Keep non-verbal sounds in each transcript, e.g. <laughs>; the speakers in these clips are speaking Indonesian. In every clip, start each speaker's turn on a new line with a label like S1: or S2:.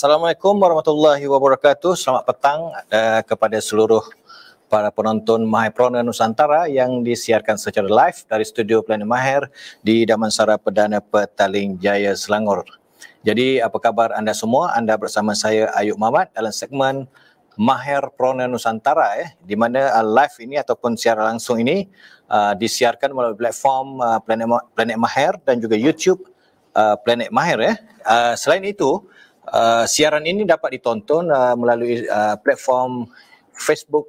S1: Assalamualaikum warahmatullahi wabarakatuh. Selamat petang uh, kepada seluruh para penonton Mahaprona Nusantara yang disiarkan secara live dari studio Planet Mahir di Damansara Perdana Petaling Jaya Selangor. Jadi apa kabar anda semua? Anda bersama saya Ayub Mamat dalam segmen Mahir Prona Nusantara eh di mana uh, live ini ataupun siaran langsung ini uh, disiarkan melalui platform uh, Planet Planet Mahir dan juga YouTube uh, Planet Mahir eh. Uh, selain itu uh, siaran ini dapat ditonton uh, melalui uh, platform Facebook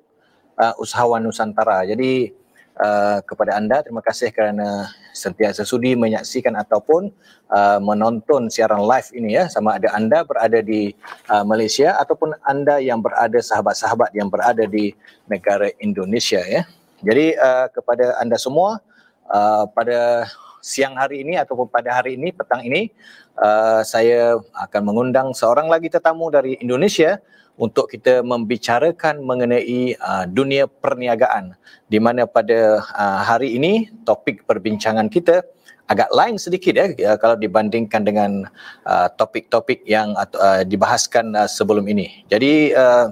S1: uh, Usahawan Nusantara. Jadi uh, kepada anda terima kasih kerana sentiasa sudi menyaksikan ataupun uh, menonton siaran live ini ya sama ada anda berada di uh, Malaysia ataupun anda yang berada sahabat-sahabat yang berada di negara Indonesia ya. Jadi uh, kepada anda semua uh, pada siang hari ini ataupun pada hari ini petang ini uh, saya akan mengundang seorang lagi tetamu dari Indonesia untuk kita membicarakan mengenai uh, dunia perniagaan di mana pada uh, hari ini topik perbincangan kita agak lain sedikit ya uh, kalau dibandingkan dengan uh, topik-topik yang uh, dibahaskan uh, sebelum ini. Jadi uh,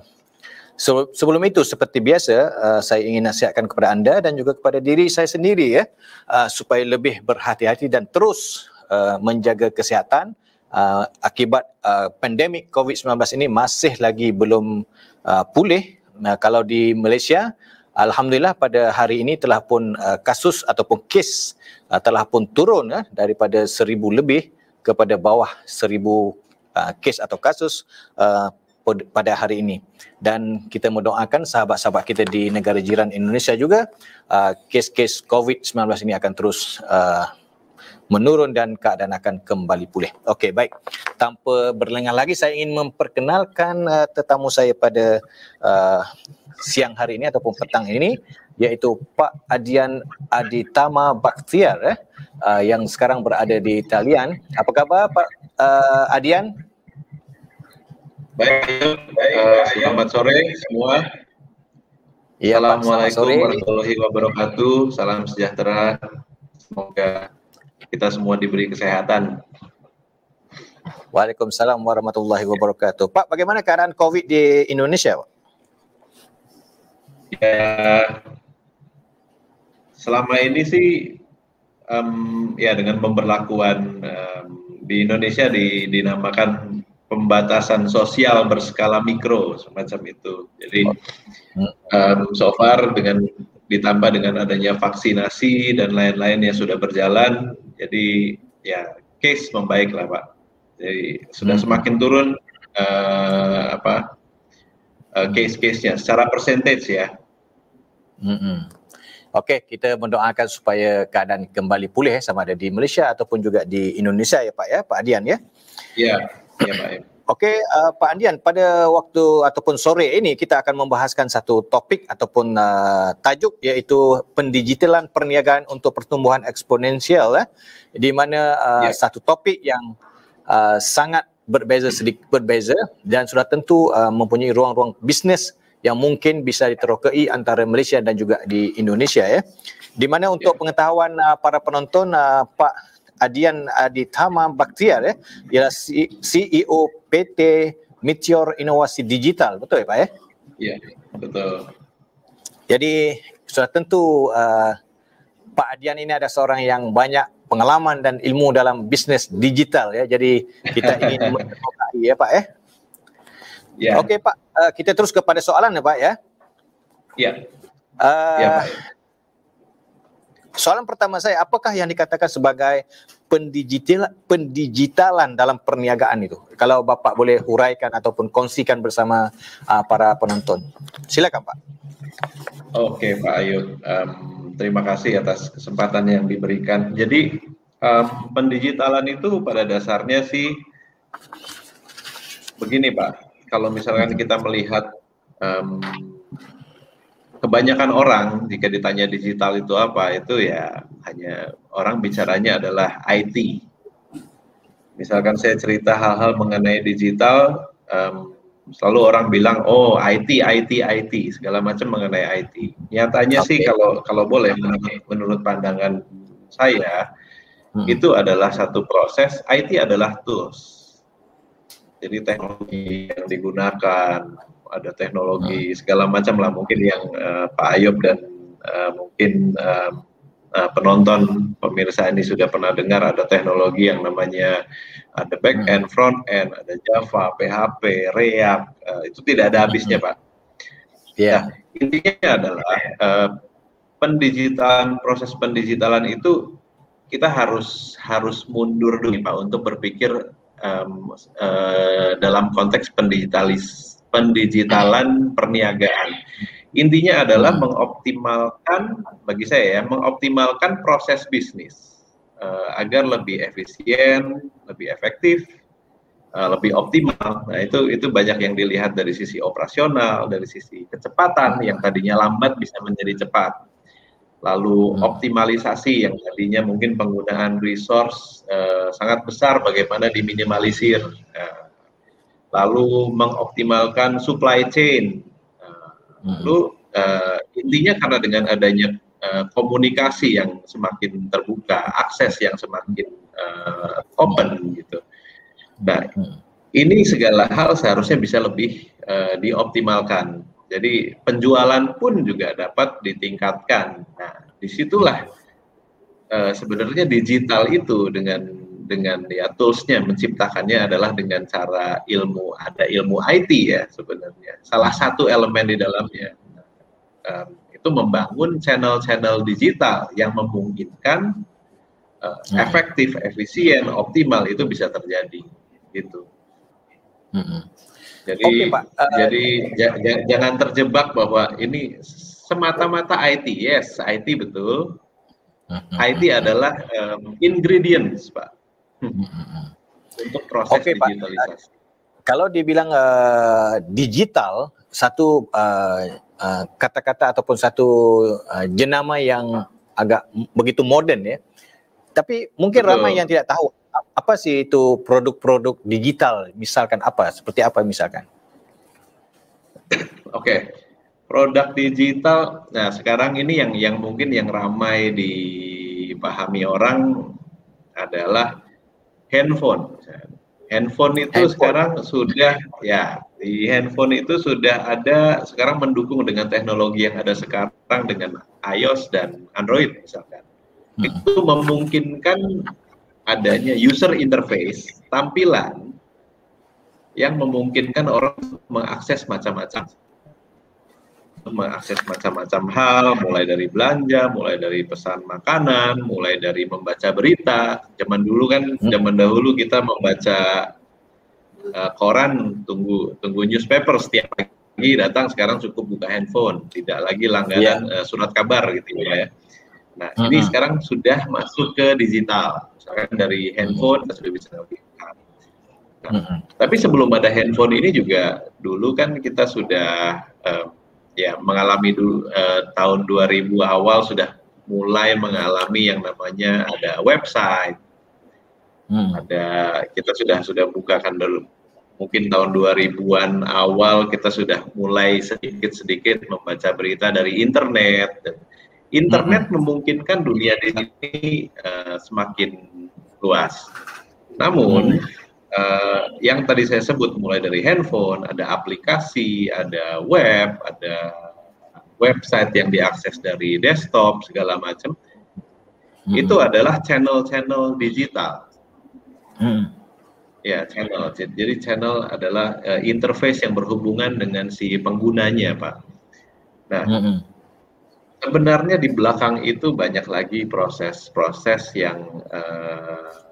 S1: sebelum itu seperti biasa uh, saya ingin nasihatkan kepada anda dan juga kepada diri saya sendiri ya uh, supaya lebih berhati-hati dan terus uh, menjaga kesihatan uh, akibat uh, pandemik COVID-19 ini masih lagi belum uh, pulih. Uh, kalau di Malaysia alhamdulillah pada hari ini telah pun uh, kasus ataupun kes uh, telah pun turun uh, daripada seribu lebih kepada bawah seribu uh, kes atau kasus uh, pada hari ini. Dan kita mendoakan sahabat-sahabat kita di negara jiran Indonesia juga uh, kes-kes COVID-19 ini akan terus uh, menurun dan keadaan akan kembali pulih. Okey, baik. Tanpa berlengah lagi saya ingin memperkenalkan uh, tetamu saya pada uh, siang hari ini ataupun petang ini iaitu Pak Adian Aditama Baktiar eh, uh, yang sekarang berada di Italian. Apa khabar Pak uh, Adian?
S2: Baik, baik. Uh, selamat sore semua. Ya, Assalamualaikum warahmatullahi wabarakatuh. Salam sejahtera. Semoga kita semua diberi kesehatan.
S1: Waalaikumsalam warahmatullahi wabarakatuh. Pak, bagaimana keadaan COVID di Indonesia?
S2: Ya, selama ini sih um, ya dengan pemberlakuan um, di Indonesia di, dinamakan pembatasan sosial berskala mikro semacam itu. Jadi um, so far dengan ditambah dengan adanya vaksinasi dan lain-lain yang sudah berjalan, jadi ya case membaik lah pak. Jadi sudah hmm. semakin turun uh, apa uh, case-case-nya secara percentage ya.
S1: Hmm. Okey, kita mendoakan supaya keadaan kembali pulih ya, sama ada di Malaysia ataupun juga di Indonesia ya Pak ya, Pak Adian ya.
S2: Ya. Ya, baik.
S1: Okey, uh, Pak Andian, pada waktu ataupun sore ini kita akan membahaskan satu topik ataupun uh, tajuk iaitu pendigitalan perniagaan untuk pertumbuhan eksponensial eh, di mana uh, yeah. satu topik yang uh, sangat berbeza sedikit berbeza dan sudah tentu uh, mempunyai ruang-ruang bisnes yang mungkin bisa diterokai antara Malaysia dan juga di Indonesia ya. Di mana untuk yeah. pengetahuan uh, para penonton uh, Pak Adian Aditama Baktiar ya, ialah CEO PT Meteor Inovasi Digital, betul ya Pak ya?
S2: Iya, betul.
S1: Jadi sudah tentu uh, Pak Adian ini ada seorang yang banyak pengalaman dan ilmu dalam bisnes digital ya. Jadi kita <laughs> ingin mengenai ya Pak ya. Ya. Okey Pak, uh, kita terus kepada soalan ya Pak ya.
S2: Iya.
S1: Uh, ya, Pak. Soalan pertama saya, apakah yang dikatakan sebagai pendigital, pendigitalan dalam perniagaan itu? Kalau Bapak boleh huraikan ataupun kongsikan bersama uh, para penonton. Silakan Pak.
S2: Oke Pak Ayu, um, terima kasih atas kesempatan yang diberikan. Jadi um, pendigitalan itu pada dasarnya sih begini Pak, kalau misalkan kita melihat um, kebanyakan orang jika ditanya digital itu apa itu ya hanya orang bicaranya adalah IT. Misalkan saya cerita hal-hal mengenai digital, um, selalu orang bilang oh IT IT IT segala macam mengenai IT. Nyatanya okay. sih kalau kalau boleh menurut, pandangan saya hmm. itu adalah satu proses IT adalah tools. Jadi teknologi yang digunakan, ada teknologi segala macam lah mungkin yang uh, Pak Ayub dan uh, mungkin uh, uh, penonton pemirsa ini sudah pernah dengar ada teknologi yang namanya ada back end, hmm. front end, ada Java, PHP, React, uh, itu tidak ada habisnya hmm. Pak.
S1: Iya. Yeah.
S2: Nah, intinya adalah uh, pendigitalan proses pendigitalan itu kita harus harus mundur dulu Pak untuk berpikir um, uh, dalam konteks pendigitalis pendigitalan perniagaan. Intinya adalah hmm. mengoptimalkan bagi saya ya, mengoptimalkan proses bisnis uh, agar lebih efisien, lebih efektif, uh, lebih optimal. Nah, itu itu banyak yang dilihat dari sisi operasional, dari sisi kecepatan yang tadinya lambat bisa menjadi cepat. Lalu hmm. optimalisasi yang tadinya mungkin penggunaan resource uh, sangat besar bagaimana diminimalisir. Uh, lalu mengoptimalkan supply chain. Hmm. Lalu uh, intinya karena dengan adanya uh, komunikasi yang semakin terbuka, akses yang semakin uh, open gitu. Nah, hmm. ini segala hal seharusnya bisa lebih uh, dioptimalkan. Jadi penjualan pun juga dapat ditingkatkan. Nah, di situlah uh, sebenarnya digital itu dengan dengan ya toolsnya menciptakannya adalah dengan cara ilmu ada ilmu IT ya sebenarnya. Salah satu elemen di dalamnya. Um, itu membangun channel-channel digital yang memungkinkan uh, efektif efisien optimal itu bisa terjadi gitu. Hmm. jadi okay, Pak. Uh, jadi jangan terjebak bahwa ini semata-mata IT yes IT betul. IT adalah um, ingredients pak untuk proses okay, digitalisasi. Pak.
S1: Kalau dibilang uh, digital, satu uh, uh, kata-kata ataupun satu uh, jenama yang agak begitu modern ya. Tapi mungkin Betul. ramai yang tidak tahu apa sih itu produk-produk digital, misalkan apa, seperti apa misalkan. <coughs>
S2: Oke, okay. produk digital. Nah sekarang ini yang yang mungkin yang ramai dipahami orang adalah handphone. Handphone itu handphone. sekarang sudah ya di handphone itu sudah ada sekarang mendukung dengan teknologi yang ada sekarang dengan iOS dan Android misalkan. Hmm. Itu memungkinkan adanya user interface tampilan yang memungkinkan orang mengakses macam-macam mengakses macam-macam hal, mulai dari belanja, mulai dari pesan makanan, mulai dari membaca berita. Zaman dulu kan, hmm. zaman dahulu kita membaca uh, koran, tunggu tunggu newspaper setiap pagi datang. Sekarang cukup buka handphone, tidak lagi langganan yeah. uh, surat kabar gitu ya. Nah, uh -huh. ini hmm. sekarang sudah masuk ke digital. Misalkan dari handphone kita sudah bisa. Nah, uh hmm. -huh. Tapi sebelum ada handphone ini juga dulu kan kita sudah uh, ya mengalami dulu uh, tahun 2000 awal sudah mulai mengalami yang namanya ada website. Hmm. Ada kita sudah sudah bukakan dulu mungkin tahun 2000-an awal kita sudah mulai sedikit-sedikit membaca berita dari internet. Internet hmm. memungkinkan dunia di sini uh, semakin luas. Namun hmm uh, yang tadi saya sebut mulai dari handphone, ada aplikasi, ada web, ada website yang diakses dari desktop segala macam. Hmm. Itu adalah channel-channel digital. Hmm. Ya, channel. Jadi channel adalah uh, interface yang berhubungan dengan si penggunanya, Pak. Nah, hmm. sebenarnya di belakang itu banyak lagi proses-proses yang uh,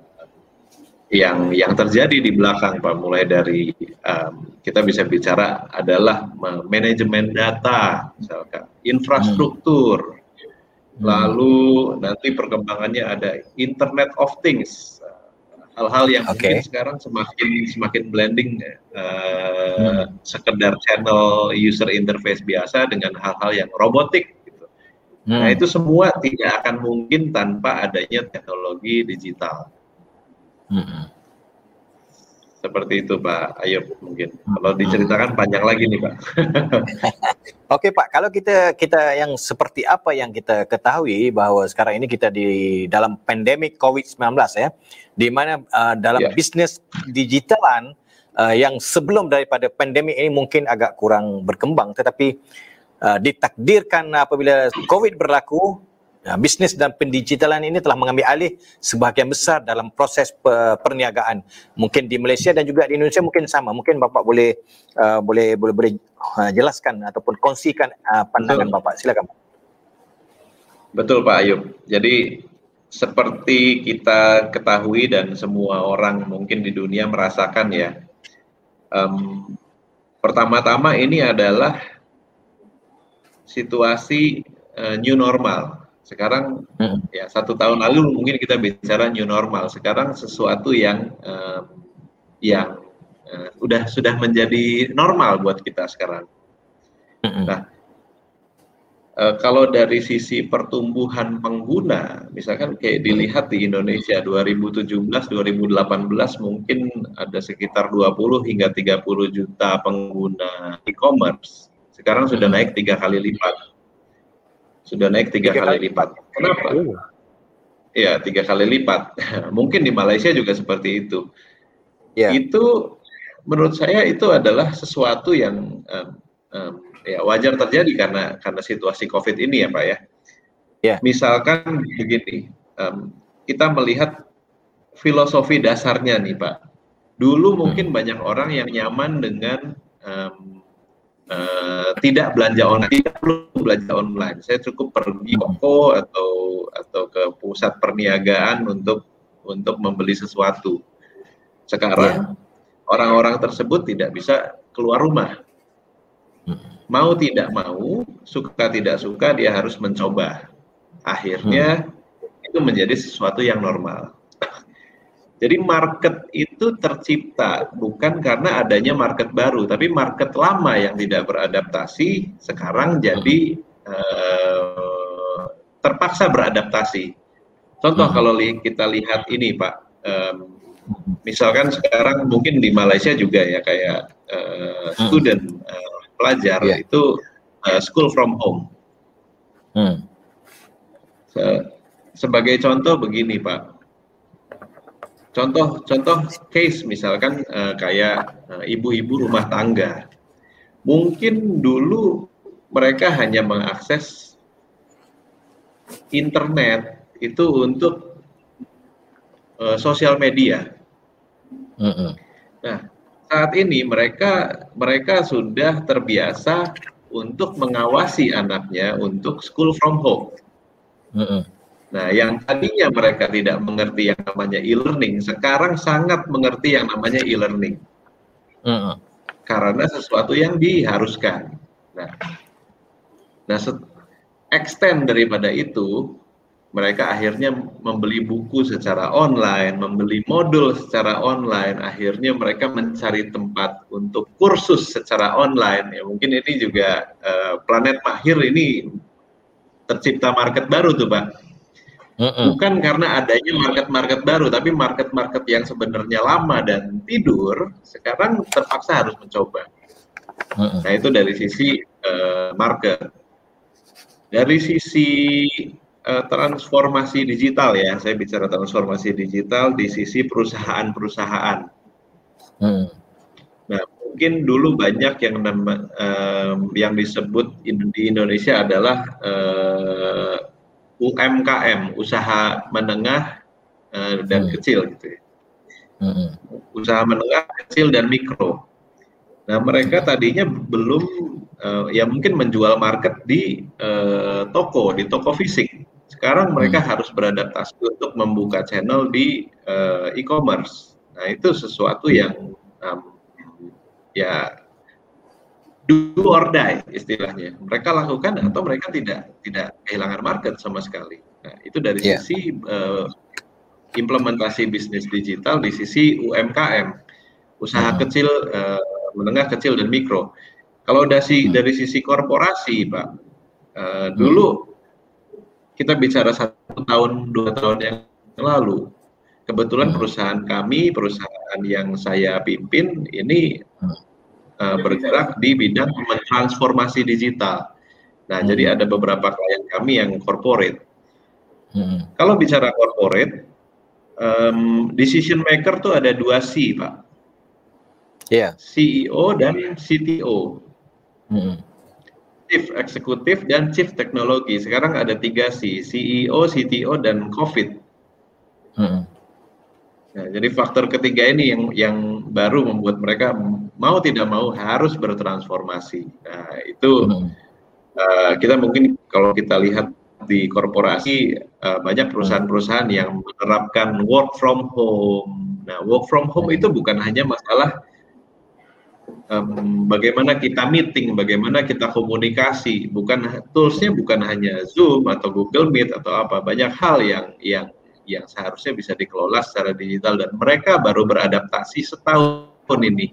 S2: yang yang terjadi di belakang Pak mulai dari um, kita bisa bicara adalah manajemen data misalkan infrastruktur hmm. lalu nanti perkembangannya ada Internet of Things hal-hal yang okay. mungkin sekarang semakin semakin blending uh, hmm. sekedar channel user interface biasa dengan hal-hal yang robotik gitu. Nah, hmm. Nah itu semua tidak akan mungkin tanpa adanya teknologi digital. Hmm. Seperti itu Pak Ayub mungkin. Kalau diceritakan panjang lagi nih Pak. <laughs>
S1: Oke Pak, kalau kita kita yang seperti apa yang kita ketahui bahwa sekarang ini kita di dalam pandemik COVID-19 ya, di mana uh, dalam yeah. bisnis digitalan uh, yang sebelum daripada pandemik ini mungkin agak kurang berkembang tetapi uh, ditakdirkan apabila COVID berlaku uh, bisnes dan pendigitalan ini telah mengambil alih sebahagian besar dalam proses perniagaan. Mungkin di Malaysia dan juga di Indonesia mungkin sama. Mungkin bapak boleh uh, boleh boleh boleh uh, jelaskan ataupun kongsikan uh, pandangan Betul. bapak. Silakan
S2: Betul Pak Ayub. Jadi seperti kita ketahui dan semua orang mungkin di dunia merasakan ya um, pertama-tama ini adalah situasi uh, new normal. Sekarang hmm. ya satu tahun lalu mungkin kita bicara new normal. Sekarang sesuatu yang um, yang uh, udah sudah menjadi normal buat kita sekarang. Hmm. Nah, uh, kalau dari sisi pertumbuhan pengguna, misalkan kayak dilihat di Indonesia 2017-2018 mungkin ada sekitar 20 hingga 30 juta pengguna e-commerce. Sekarang sudah naik tiga kali lipat. Sudah naik tiga, kali lipat. Kenapa? Iya, tiga kali lipat. <laughs> mungkin di Malaysia juga seperti itu. Yeah. Itu menurut saya itu adalah sesuatu yang um, um, ya wajar terjadi karena karena situasi COVID ini ya Pak ya. Yeah. Misalkan begini, um, kita melihat filosofi dasarnya nih Pak. Dulu hmm. mungkin banyak orang yang nyaman dengan um, uh, tidak belanja online, tidak perlu belanja online. Saya cukup pergi toko atau atau ke pusat perniagaan untuk untuk membeli sesuatu. Sekarang iya. orang-orang yeah. tersebut tidak bisa keluar rumah. Hmm mau tidak mau, suka tidak suka dia harus mencoba. Akhirnya hmm. itu menjadi sesuatu yang normal. Jadi market itu tercipta bukan karena adanya market baru, tapi market lama yang tidak beradaptasi sekarang jadi uh, terpaksa beradaptasi. Contoh hmm. kalau li kita lihat ini Pak, um, misalkan sekarang mungkin di Malaysia juga ya kayak uh, student uh, pelajar yeah. itu uh, school from home. Hmm. Se sebagai contoh begini Pak, contoh contoh case misalkan uh, kayak eh, ibu-ibu uh, rumah tangga, mungkin dulu mereka hanya mengakses internet itu untuk uh, sosial media. Mm -hmm. Nah, saat ini mereka mereka sudah terbiasa untuk mengawasi anaknya untuk school from home. Mm -hmm. Nah, yang tadinya mereka tidak mengerti yang namanya e-learning, sekarang sangat mengerti yang namanya e-learning. Mm -hmm. Karena sesuatu yang diharuskan. Nah, nah extend daripada itu mereka akhirnya membeli buku secara online, membeli modul secara online, akhirnya mereka mencari tempat untuk kursus secara online. Ya mungkin ini juga uh, planet mahir ini tercipta market baru tuh, Pak. Bukan karena adanya market-market baru, tapi market-market yang sebenarnya lama dan tidur sekarang terpaksa harus mencoba. Nah itu dari sisi uh, market. Dari sisi uh, transformasi digital ya. Saya bicara transformasi digital di sisi perusahaan-perusahaan. Hmm. Nah, mungkin dulu banyak yang um, yang disebut di Indonesia adalah uh, UMKM, usaha menengah uh, dan hmm. kecil gitu ya. Hmm. Usaha menengah, kecil dan mikro. Nah, mereka tadinya belum uh, ya mungkin menjual market di uh, toko, di toko fisik. Sekarang mereka hmm. harus beradaptasi untuk membuka channel di uh, e-commerce. Nah, itu sesuatu yang um, ya do or die istilahnya. Mereka lakukan atau mereka tidak tidak kehilangan market sama sekali. Nah, itu dari yeah. sisi uh, implementasi bisnis digital di sisi UMKM, usaha hmm. kecil, uh, menengah kecil dan mikro. Kalau dari hmm. dari sisi korporasi, Pak, uh, dulu kita bicara satu tahun dua tahun yang lalu kebetulan hmm. perusahaan kami perusahaan yang saya pimpin ini uh, bergerak di bidang transformasi digital nah hmm. jadi ada beberapa klien kami yang corporate hmm. kalau bicara corporate um, decision maker tuh ada dua C pak yeah. CEO dan CTO. Hmm. Chief Eksekutif dan Chief Teknologi. Sekarang ada tiga C, CEO, CTO, dan COVID. Hmm. Nah, jadi faktor ketiga ini yang yang baru membuat mereka mau tidak mau harus bertransformasi. Nah, itu hmm. uh, kita mungkin kalau kita lihat di korporasi uh, banyak perusahaan-perusahaan yang menerapkan work from home. Nah, work from home itu bukan hanya masalah um, bagaimana kita meeting, bagaimana kita komunikasi, bukan toolsnya bukan hanya Zoom atau Google Meet atau apa, banyak hal yang yang yang seharusnya bisa dikelola secara digital dan mereka baru beradaptasi setahun ini.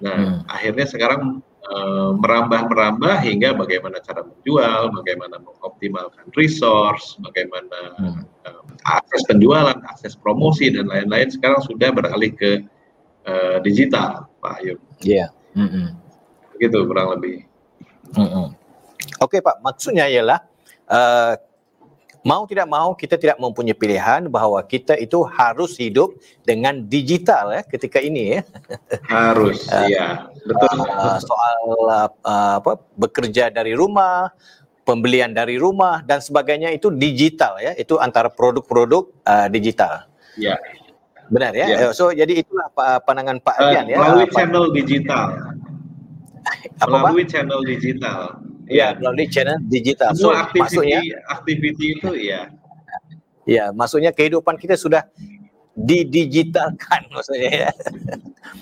S2: Nah, hmm. akhirnya sekarang Eh, merambah-merambah hingga bagaimana cara menjual, bagaimana mengoptimalkan resource, bagaimana hmm. uh, akses penjualan, akses promosi dan lain-lain sekarang sudah beralih ke uh, digital, Pak Ayub.
S1: Iya. Yeah. Mm -hmm.
S2: Begitu kurang lebih.
S1: Mm -hmm. Oke okay, Pak, maksudnya ialah uh, mau tidak mau kita tidak mempunyai pilihan bahawa kita itu harus hidup dengan digital ya ketika ini ya.
S2: Harus, uh, <laughs> ya. Betul. Uh,
S1: soal uh, apa bekerja dari rumah, pembelian dari rumah dan sebagainya itu digital ya. Itu antara produk-produk uh, digital.
S2: Ya.
S1: Benar ya. ya. So jadi itulah pandangan Pak uh,
S2: ya. Melalui channel digital. Apa, melalui Pak? channel digital
S1: Iya, melalui channel digital.
S2: Semua so, aktiviti, maksudnya aktiviti itu ya.
S1: Ya, maksudnya kehidupan kita sudah didigitalkan <laughs> maksudnya ya.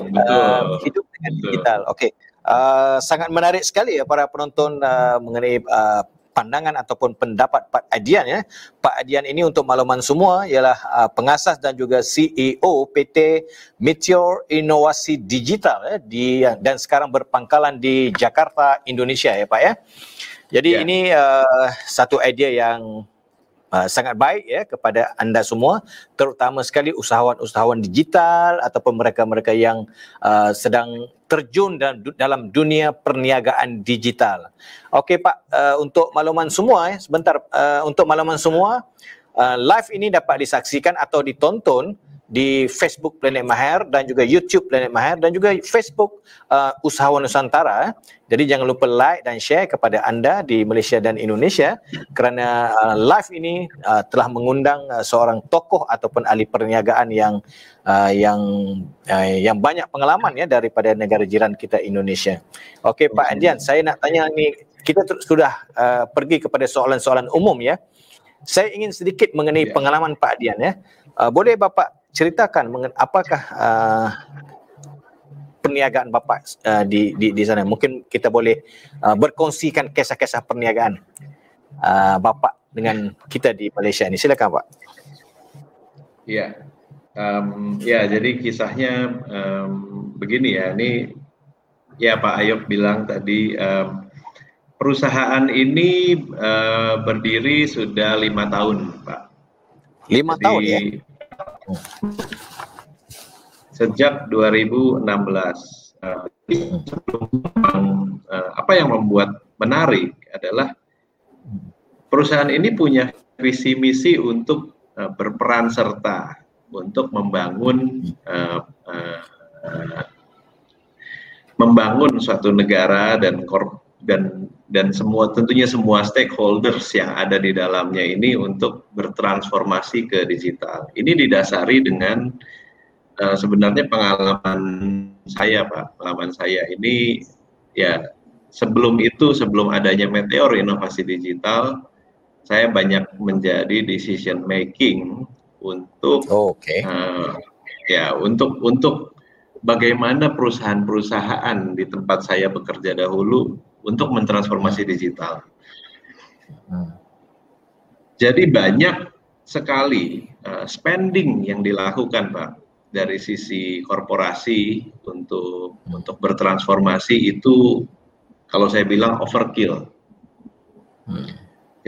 S1: Betul. Uh, hidup dengan Betul. digital. Oke. Okay. Uh, sangat menarik sekali ya para penonton uh, mengenai uh, pandangan ataupun pendapat Pak Adian ya. Pak Adian ini untuk makluman semua ialah uh, pengasas dan juga CEO PT Meteor Inovasi Digital ya di dan sekarang berpangkalan di Jakarta, Indonesia ya Pak ya. Jadi ya. ini uh, satu idea yang uh, sangat baik ya kepada anda semua terutama sekali usahawan-usahawan digital ataupun mereka-mereka yang uh, sedang terjun dalam, dalam dunia perniagaan digital. Okey Pak, uh, untuk makluman semua eh, sebentar uh, untuk makluman semua uh, live ini dapat disaksikan atau ditonton di Facebook Planet Mahir dan juga YouTube Planet Mahir dan juga Facebook uh, Usahawan Nusantara. Jadi jangan lupa like dan share kepada anda di Malaysia dan Indonesia kerana uh, live ini uh, telah mengundang uh, seorang tokoh ataupun ahli perniagaan yang uh, yang uh, yang banyak pengalaman ya daripada negara jiran kita Indonesia. Okey Pak Andian, saya nak tanya ni kita sudah uh, pergi kepada soalan-soalan umum ya. Saya ingin sedikit mengenai ya. pengalaman Pak Adian ya. Uh, boleh Bapak ceritakan mengen apakah uh, perniagaan bapa uh, di, di di sana? Mungkin kita boleh uh, berkongsikan kisah-kisah perniagaan uh, bapa dengan kita di Malaysia ini. Silakan pak.
S2: Ya um, ya jadi kisahnya um, begini ya. Ini ya Pak Ayub bilang tadi um, perusahaan ini uh, berdiri sudah lima tahun Pak.
S1: Lima tahun ya
S2: Sejak 2016. Uh, uh, apa yang membuat menarik adalah perusahaan ini punya visi misi untuk uh, berperan serta untuk membangun membangun suatu negara dan korp dan dan semua tentunya semua stakeholders yang ada di dalamnya ini untuk bertransformasi ke digital. Ini didasari dengan uh, sebenarnya pengalaman saya, Pak. Pengalaman saya ini ya sebelum itu sebelum adanya Meteor Inovasi Digital, saya banyak menjadi decision making untuk
S1: oh, okay. uh,
S2: ya untuk untuk bagaimana perusahaan-perusahaan di tempat saya bekerja dahulu untuk mentransformasi digital. Hmm. Jadi banyak sekali uh, spending yang dilakukan, Pak, dari sisi korporasi untuk hmm. untuk bertransformasi itu kalau saya bilang overkill. Hmm.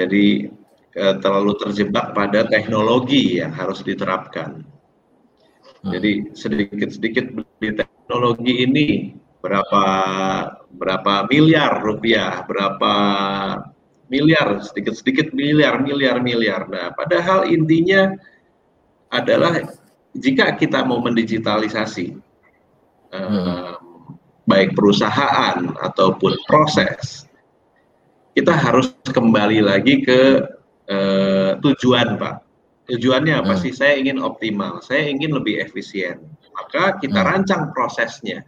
S2: Jadi uh, terlalu terjebak pada teknologi yang harus diterapkan. Hmm. Jadi sedikit-sedikit beli teknologi ini berapa berapa miliar rupiah, berapa miliar, sedikit-sedikit miliar, miliar, miliar. Nah, padahal intinya adalah jika kita mau mendigitalisasi, hmm. baik perusahaan ataupun proses, kita harus kembali lagi ke uh, tujuan, Pak. Tujuannya apa hmm. sih? Saya ingin optimal, saya ingin lebih efisien. Maka kita hmm. rancang prosesnya.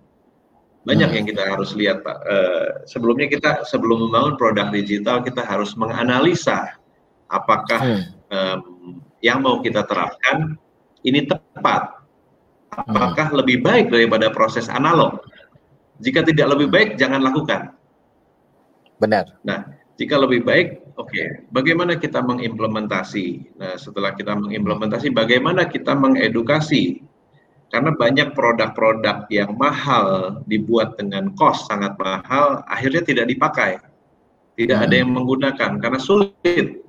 S2: Banyak hmm. yang kita harus lihat, Pak. Uh, sebelumnya kita sebelum membangun produk digital, kita harus menganalisa apakah hmm. um, yang mau kita terapkan ini tepat. Apakah hmm. lebih baik daripada proses analog? Jika tidak lebih baik, jangan lakukan.
S1: Benar.
S2: Nah, jika lebih baik, oke. Okay. Bagaimana kita mengimplementasi? Nah, setelah kita mengimplementasi, bagaimana kita mengedukasi? Karena banyak produk-produk yang mahal dibuat dengan cost sangat mahal, akhirnya tidak dipakai. Tidak hmm. ada yang menggunakan karena sulit.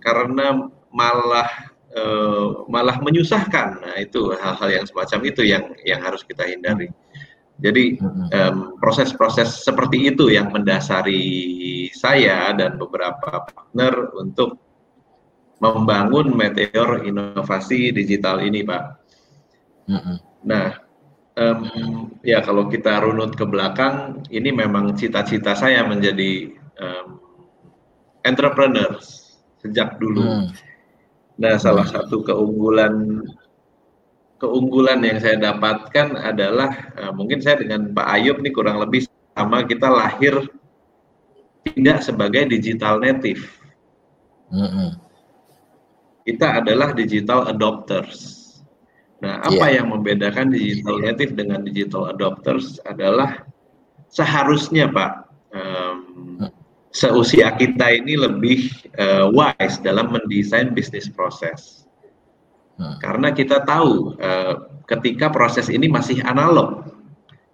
S2: Karena malah uh, malah menyusahkan. Nah, itu hal-hal yang semacam itu yang yang harus kita hindari. Jadi proses-proses um, seperti itu yang mendasari saya dan beberapa partner untuk membangun meteor inovasi digital ini, Pak. Mm-hmm. Nah, um, ya kalau kita runut ke belakang, ini memang cita-cita saya menjadi um, entrepreneur sejak dulu. Mm. Nah, salah satu keunggulan keunggulan yang saya dapatkan adalah uh, mungkin saya dengan Pak Ayub nih kurang lebih sama kita lahir tidak sebagai digital native. Mm -hmm. Kita adalah digital adopters. Nah, apa yeah. yang membedakan digital native dengan digital adopters adalah seharusnya Pak um, seusia kita ini lebih uh, wise dalam mendesain bisnis proses Hmm. Karena kita tahu uh, ketika proses ini masih analog,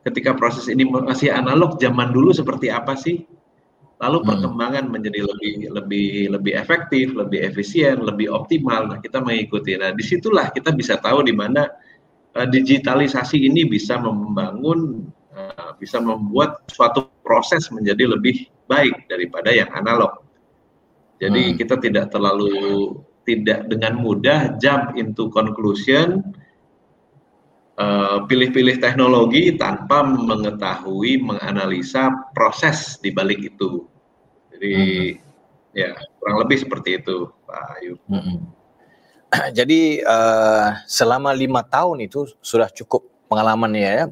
S2: ketika proses ini masih analog zaman dulu seperti apa sih? Lalu hmm. perkembangan menjadi lebih lebih lebih efektif, lebih efisien, lebih optimal. Nah, kita mengikuti. Nah, di situlah kita bisa tahu di mana uh, digitalisasi ini bisa membangun, uh, bisa membuat suatu proses menjadi lebih baik daripada yang analog. Jadi hmm. kita tidak terlalu tidak dengan mudah jump into conclusion eh, pilih-pilih uh, teknologi tanpa mengetahui menganalisa proses di balik itu. Jadi hmm. ya kurang lebih seperti itu, Pak Ayu. Hmm. <clears throat>
S1: Jadi uh, selama lima tahun itu sudah cukup pengalamannya ya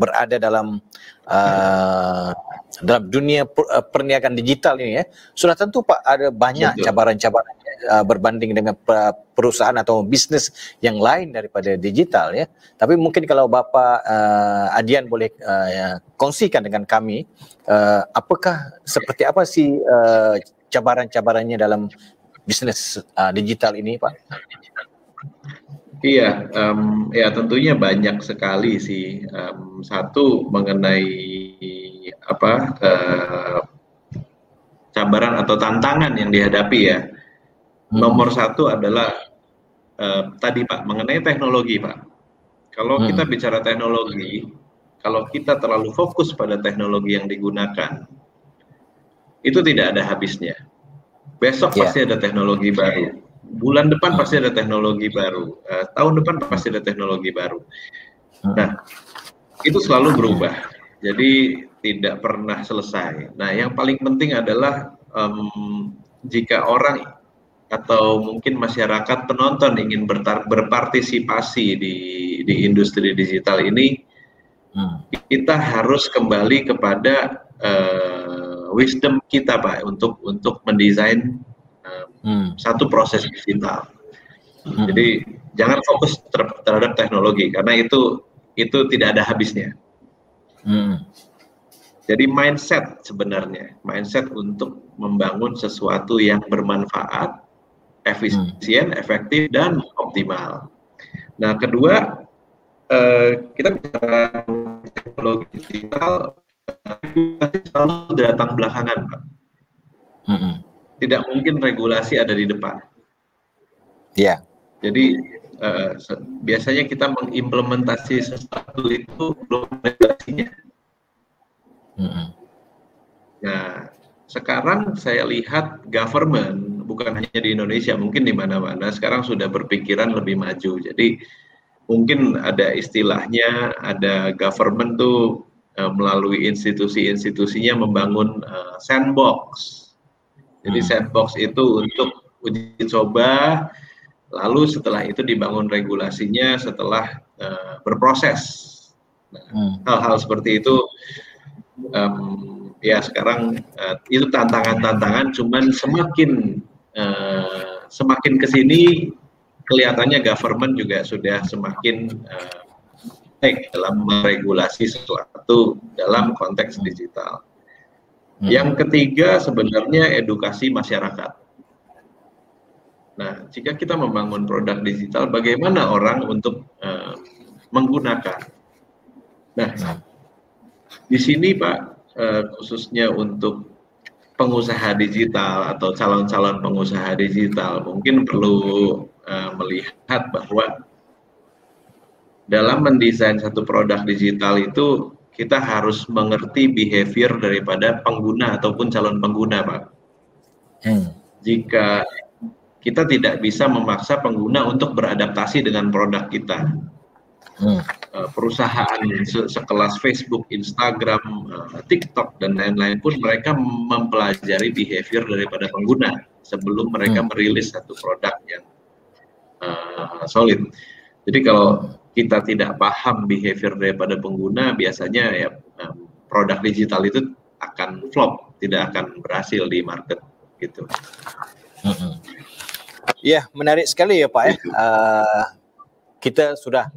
S1: berada dalam uh, dalam dunia perniagaan digital ini ya sudah tentu Pak ada banyak cabaran-cabaran uh, berbanding dengan perusahaan atau bisnis yang lain daripada digital ya. Tapi mungkin kalau Bapak uh, Adian boleh uh, ya, kongsikan dengan kami uh, apakah seperti apa sih uh, cabaran-cabarannya dalam bisnis uh, digital ini Pak?
S2: Iya, um, ya tentunya banyak sekali sih. Um, satu mengenai apa uh, cabaran atau tantangan yang dihadapi ya. Hmm. Nomor satu adalah uh, tadi Pak mengenai teknologi Pak. Kalau hmm. kita bicara teknologi, kalau kita terlalu fokus pada teknologi yang digunakan, itu tidak ada habisnya. Besok yeah. pasti ada teknologi baru. Bulan depan hmm. pasti ada teknologi baru. Uh, tahun depan pasti ada teknologi baru. Hmm. Nah, itu selalu berubah. Jadi tidak pernah selesai. Nah, yang paling penting adalah um, jika orang atau mungkin masyarakat penonton ingin berpartisipasi di di industri digital ini hmm. kita harus kembali kepada uh, wisdom kita pak untuk untuk mendesain uh, hmm. satu proses digital hmm. jadi jangan fokus ter, terhadap teknologi karena itu itu tidak ada habisnya hmm. Jadi mindset sebenarnya mindset untuk membangun sesuatu yang bermanfaat efisien, hmm. efektif, dan optimal. Nah, kedua, eh, kita bicara teknologi digital selalu datang belakangan, Pak. Hmm. Tidak mungkin regulasi ada di depan.
S1: Iya. Yeah.
S2: Jadi eh, biasanya kita mengimplementasi sesuatu itu belum regulasinya. Hmm. Nah, sekarang saya lihat government bukan hanya di Indonesia, mungkin di mana-mana sekarang sudah berpikiran lebih maju. Jadi mungkin ada istilahnya ada government tuh uh, melalui institusi-institusinya membangun uh, sandbox. Jadi hmm. sandbox itu untuk uji coba, lalu setelah itu dibangun regulasinya setelah uh, berproses. Nah, hmm. Hal-hal seperti itu um, ya sekarang uh, itu tantangan-tantangan, cuman semakin uh, semakin ke sini kelihatannya government juga sudah semakin uh, baik dalam meregulasi sesuatu dalam konteks digital. Hmm. Yang ketiga sebenarnya edukasi masyarakat. Nah, jika kita membangun produk digital, bagaimana orang untuk uh, menggunakan? Nah, di sini Pak, uh, khususnya untuk pengusaha digital atau calon-calon pengusaha digital, mungkin perlu uh, melihat bahwa dalam mendesain satu produk digital itu kita harus mengerti behavior daripada pengguna ataupun calon pengguna, Pak. Hmm. Jika kita tidak bisa memaksa pengguna untuk beradaptasi dengan produk kita, hmm. Eh, perusahaan se sekelas Facebook, Instagram, uh, TikTok dan lain-lain pun mereka mempelajari behavior daripada pengguna sebelum mereka hmm. merilis satu produk yang uh, solid. Jadi kalau kita tidak paham behavior daripada pengguna, biasanya ya um, produk digital itu akan flop, tidak akan berhasil di market gitu.
S1: Mm-hmm. Ya, menarik sekali ya Pak ya. Uh, kita sudah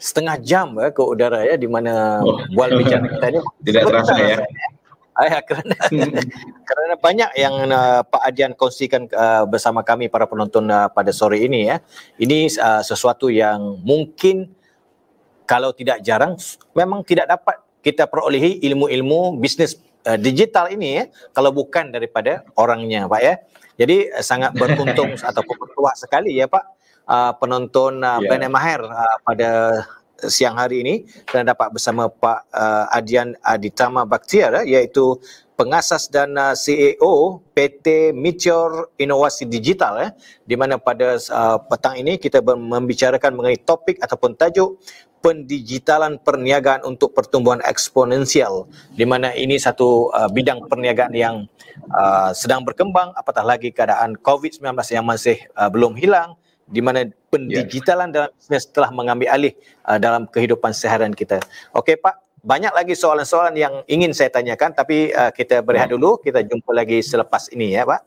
S1: setengah jam ya ke udara ya di mana oh. bual bicara <laughs> kita ini
S2: tidak terasa ya.
S1: Ya, kerana <laughs> kerana banyak yang uh, Pak Adian kongsikan uh, bersama kami para penonton uh, pada sore ini ya. Ini uh, sesuatu yang mungkin kalau tidak jarang memang tidak dapat kita perolehi ilmu-ilmu bisnes uh, digital ini ya kalau bukan daripada orangnya Pak ya. Jadi uh, sangat beruntung <laughs> ataupun bertuah sekali ya Pak uh, penonton uh, yeah. Planet Maher uh, pada siang hari ini dan dapat bersama Pak uh, Adian Aditama Baktiar iaitu pengasas dan uh, CEO PT Meteor Inovasi Digital eh di mana pada uh, petang ini kita membicarakan mengenai topik ataupun tajuk pendigitalan perniagaan untuk pertumbuhan eksponensial di mana ini satu uh, bidang perniagaan yang uh, sedang berkembang apatah lagi keadaan COVID-19 yang masih uh, belum hilang di mana pendigitalan yeah. dalam bisnes telah mengambil alih uh, dalam kehidupan seharian kita. Okey Pak, banyak lagi soalan-soalan yang ingin saya tanyakan tapi uh, kita berehat hmm. dulu, kita jumpa lagi selepas ini ya Pak.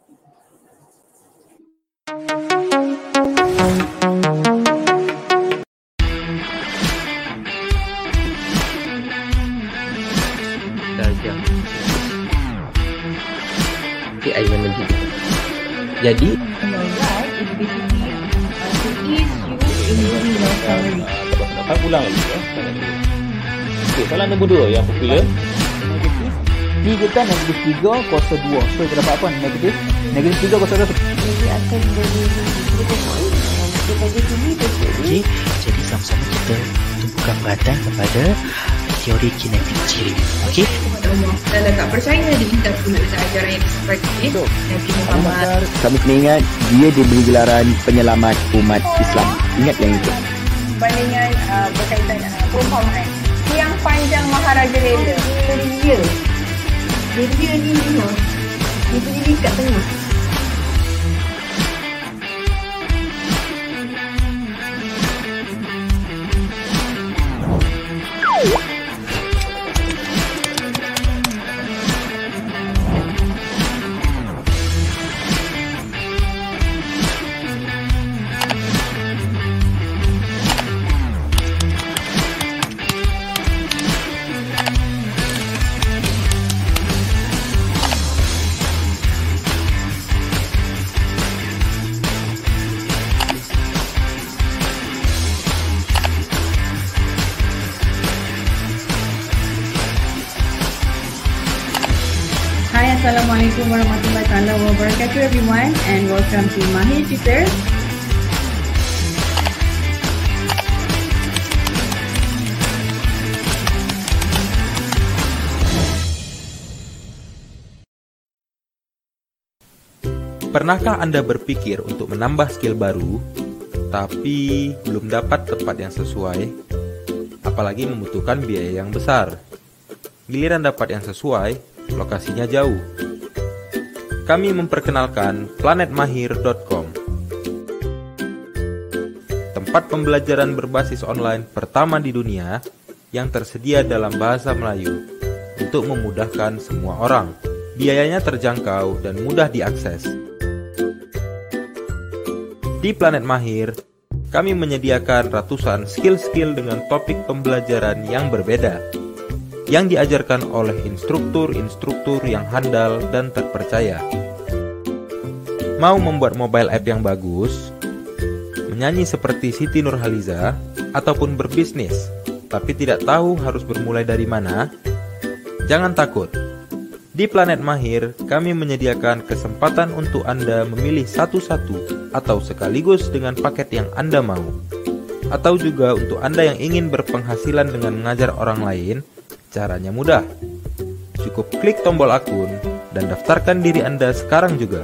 S3: Jadi, Dapat pulang lagi ya. Okey, soalan nombor dua yang popular. Negatif. Tiga kan negatif tiga kuasa dua. So, kita dapat apa? Negatif. Negatif tiga kuasa dua. Jadi, akan jadi, jadi sama-sama kita tumpukan perhatian kepada teori kinetik ciri. Okey?
S4: Dan tak percaya dia kita pun ada ajaran yang seperti ini. Nabi Muhammad.
S3: Kami kena ingat dia diberi gelaran penyelamat umat Islam. Ingat yang itu.
S4: Bandingan uh, berkaitan uh, perumpamaan. Yang panjang Maharaja Rela. Dia. Dia dia ni. Dia berdiri kat tengah. Everyone and welcome to Twitter.
S5: Pernahkah Anda berpikir untuk menambah skill baru? tapi belum dapat tempat yang sesuai, apalagi membutuhkan biaya yang besar. Giliran dapat yang sesuai, lokasinya jauh. Kami memperkenalkan planetmahir.com. Tempat pembelajaran berbasis online pertama di dunia yang tersedia dalam bahasa Melayu untuk memudahkan semua orang. Biayanya terjangkau dan mudah diakses. Di Planet Mahir, kami menyediakan ratusan skill-skill dengan topik pembelajaran yang berbeda yang diajarkan oleh instruktur-instruktur yang handal dan terpercaya. Mau membuat mobile app yang bagus, menyanyi seperti Siti Nurhaliza, ataupun berbisnis, tapi tidak tahu harus bermulai dari mana? Jangan takut, di Planet Mahir, kami menyediakan kesempatan untuk Anda memilih satu-satu atau sekaligus dengan paket yang Anda mau. Atau juga untuk Anda yang ingin berpenghasilan dengan mengajar orang lain, caranya mudah. Cukup klik tombol akun dan daftarkan diri Anda sekarang juga.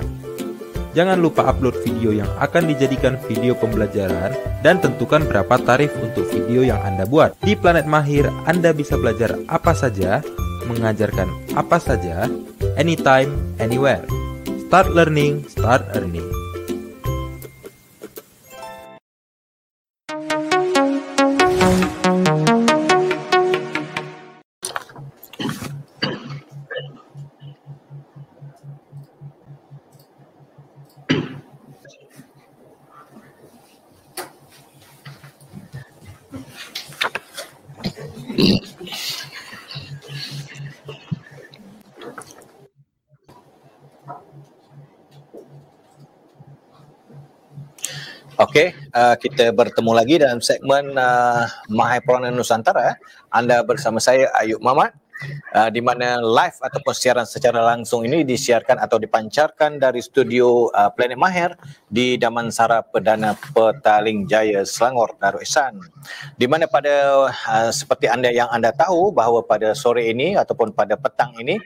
S5: Jangan lupa upload video yang akan dijadikan video pembelajaran dan tentukan berapa tarif untuk video yang Anda buat. Di Planet Mahir, Anda bisa belajar apa saja mengajarkan apa saja, anytime, anywhere. Start learning, start earning.
S1: Uh, kita bertemu lagi dalam segmen uh, Mahai Peranan Nusantara. Anda bersama saya Ayub Mamat. Uh, di mana live ataupun siaran secara langsung ini disiarkan atau dipancarkan dari studio uh, Planet Mahir di Damansara Perdana Petaling Jaya Selangor Darussan. Di mana pada uh, seperti anda yang anda tahu bahawa pada sore ini ataupun pada petang ini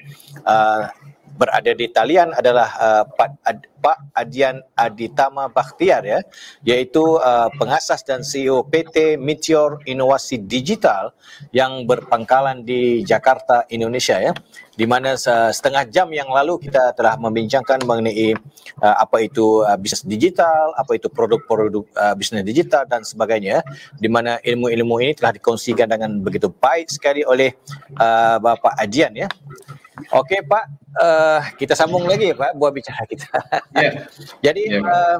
S1: uh, berada di talian adalah uh, Pak, Ad, Pak Adian Aditama Bakhtiar ya iaitu uh, pengasas dan CEO PT Meteor Inovasi Digital yang berpangkalan di Jakarta Indonesia ya di mana setengah jam yang lalu kita telah membincangkan mengenai uh, apa itu uh, bisnes digital, apa itu produk-produk uh, bisnes digital dan sebagainya di mana ilmu-ilmu ini telah dikongsikan dengan begitu baik sekali oleh uh, Bapak Adian ya. Okey Pak, uh, kita sambung lagi Pak buat bicara kita. Yeah. <laughs> Jadi yeah. uh,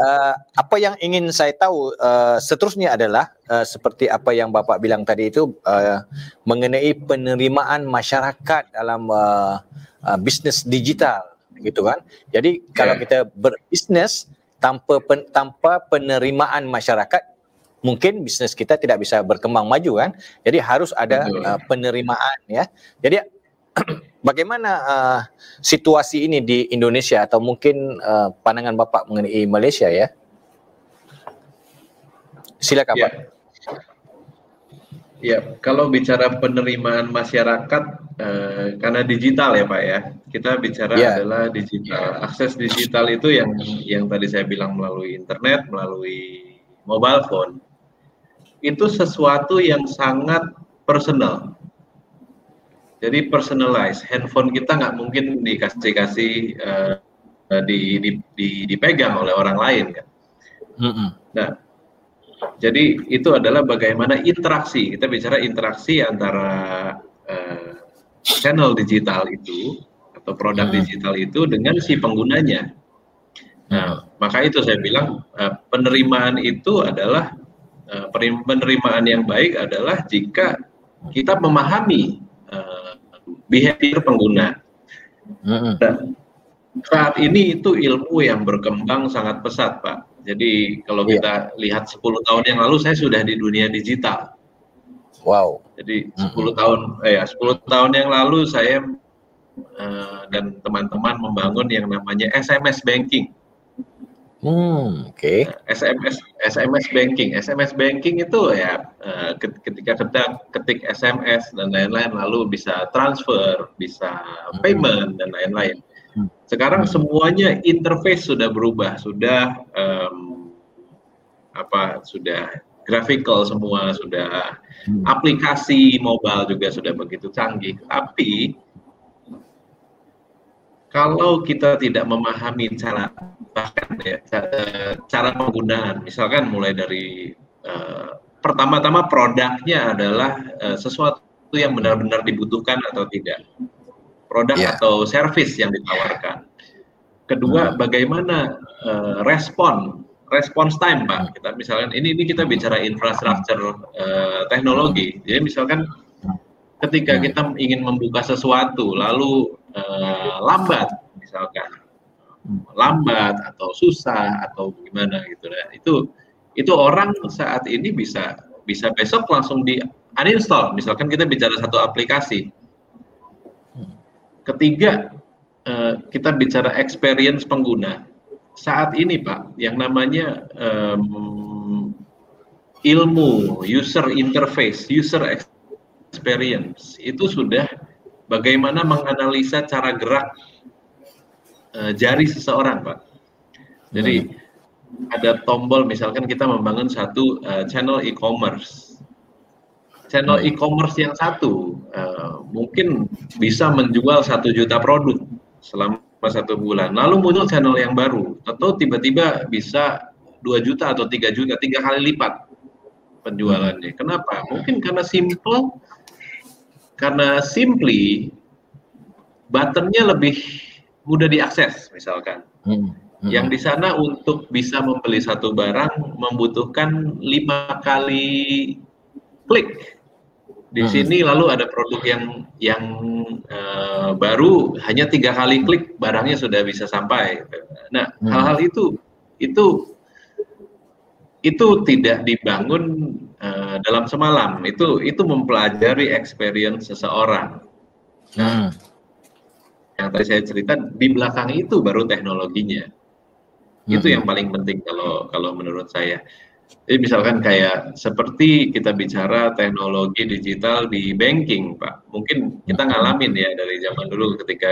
S1: uh, apa yang ingin saya tahu uh, seterusnya adalah uh, seperti apa yang Bapak bilang tadi itu uh, mengenai penerimaan masyarakat dalam uh, uh, bisnes digital gitu kan. Jadi yeah. kalau kita berbisnes tanpa pen, tanpa penerimaan masyarakat mungkin bisnes kita tidak bisa berkembang maju kan. Jadi harus ada uh, penerimaan ya. Jadi <clears throat> bagaimana uh, situasi ini di Indonesia atau mungkin uh, pandangan Bapak mengenai Malaysia ya? Silakan ya. Pak.
S2: Ya, kalau bicara penerimaan masyarakat uh, karena digital ya Pak ya, kita bicara ya. adalah digital. Akses digital itu yang yang tadi saya bilang melalui internet, melalui mobile phone, itu sesuatu yang sangat personal jadi personalize handphone kita nggak mungkin dikasih kasih uh, di, di, di, dipegang oleh orang lain kan. Mm-hmm. Nah, jadi itu adalah bagaimana interaksi kita bicara interaksi antara uh, channel digital itu atau produk mm-hmm. digital itu dengan si penggunanya. Nah, maka itu saya bilang uh, penerimaan itu adalah uh, penerimaan yang baik adalah jika kita memahami uh, behavior pengguna. Dan saat ini itu ilmu yang berkembang sangat pesat, Pak. Jadi kalau yeah. kita lihat 10 tahun yang lalu saya sudah di dunia digital.
S1: Wow.
S2: Jadi 10 mm-hmm. tahun eh ya 10 tahun yang lalu saya uh, dan teman-teman membangun yang namanya SMS banking.
S1: Hmm, oke. Okay.
S2: SMS SMS banking, SMS banking itu ya eh, ketika kita ketik SMS dan lain-lain lalu bisa transfer, bisa hmm. payment dan lain-lain. Hmm. Sekarang semuanya interface sudah berubah, sudah um, apa sudah graphical semua, sudah hmm. aplikasi mobile juga sudah begitu canggih. Tapi kalau kita tidak memahami cara bahkan ya, cara penggunaan, misalkan mulai dari uh, pertama-tama produknya adalah uh, sesuatu yang benar-benar dibutuhkan atau tidak, produk yeah. atau service yang ditawarkan. Kedua, hmm. bagaimana uh, respon response time pak. Kita misalkan ini ini kita bicara infrastruktur uh, teknologi. Jadi misalkan ketika hmm. kita ingin membuka sesuatu lalu uh, lambat misalkan. Lambat atau susah atau gimana gitu. Ya itu itu orang saat ini bisa bisa besok langsung di uninstall. Misalkan kita bicara satu aplikasi. Ketiga uh, kita bicara experience pengguna. Saat ini pak yang namanya um, ilmu user interface user experience itu sudah bagaimana menganalisa cara gerak uh, jari seseorang, Pak. Jadi hmm. ada tombol misalkan kita membangun satu uh, channel e-commerce. Channel hmm. e-commerce yang satu uh, mungkin bisa menjual satu juta produk selama satu bulan. Lalu muncul channel yang baru, atau tiba-tiba bisa dua juta atau tiga juta, tiga kali lipat penjualannya. Kenapa? Mungkin karena simple karena simply buttonnya lebih mudah diakses misalkan. Hmm. Hmm. Yang di sana untuk bisa membeli satu barang membutuhkan lima kali klik. Di hmm. sini lalu ada produk yang yang uh, baru hanya tiga kali klik barangnya sudah bisa sampai. Nah hmm. hal-hal hmm. itu itu itu tidak dibangun uh, dalam semalam. Itu itu mempelajari experience seseorang. Nah, hmm. yang tadi saya cerita di belakang itu baru teknologinya. Hmm. Itu yang paling penting kalau kalau menurut saya. Jadi misalkan kayak seperti kita bicara teknologi digital di banking, Pak. Mungkin kita hmm. ngalamin ya dari zaman dulu ketika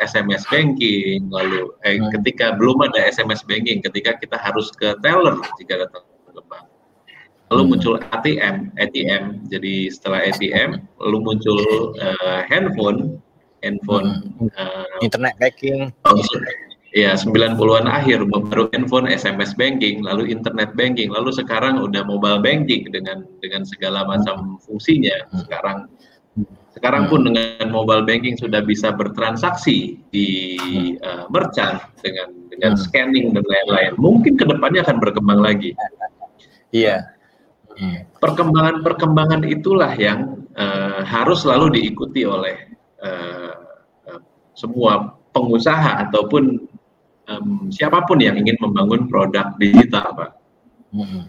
S2: SMS eh, banking, lalu eh, hmm. ketika belum ada SMS banking, ketika kita harus ke teller jika datang ke bank. Lalu hmm. muncul ATM, ATM. Jadi setelah ATM, lalu muncul uh, handphone, handphone,
S1: uh, internet banking.
S2: Ya, 90-an akhir baru handphone, SMS banking, lalu internet banking, lalu sekarang udah mobile banking dengan dengan segala macam fungsinya. Sekarang sekarang pun dengan mobile banking sudah bisa bertransaksi di uh, merchant dengan dengan scanning dan lain-lain. Mungkin ke depannya akan berkembang lagi.
S1: Iya.
S2: Perkembangan-perkembangan itulah yang uh, harus selalu diikuti oleh uh, uh, semua pengusaha ataupun um, siapa pun yang ingin membangun produk digital, Pak. Mm -hmm.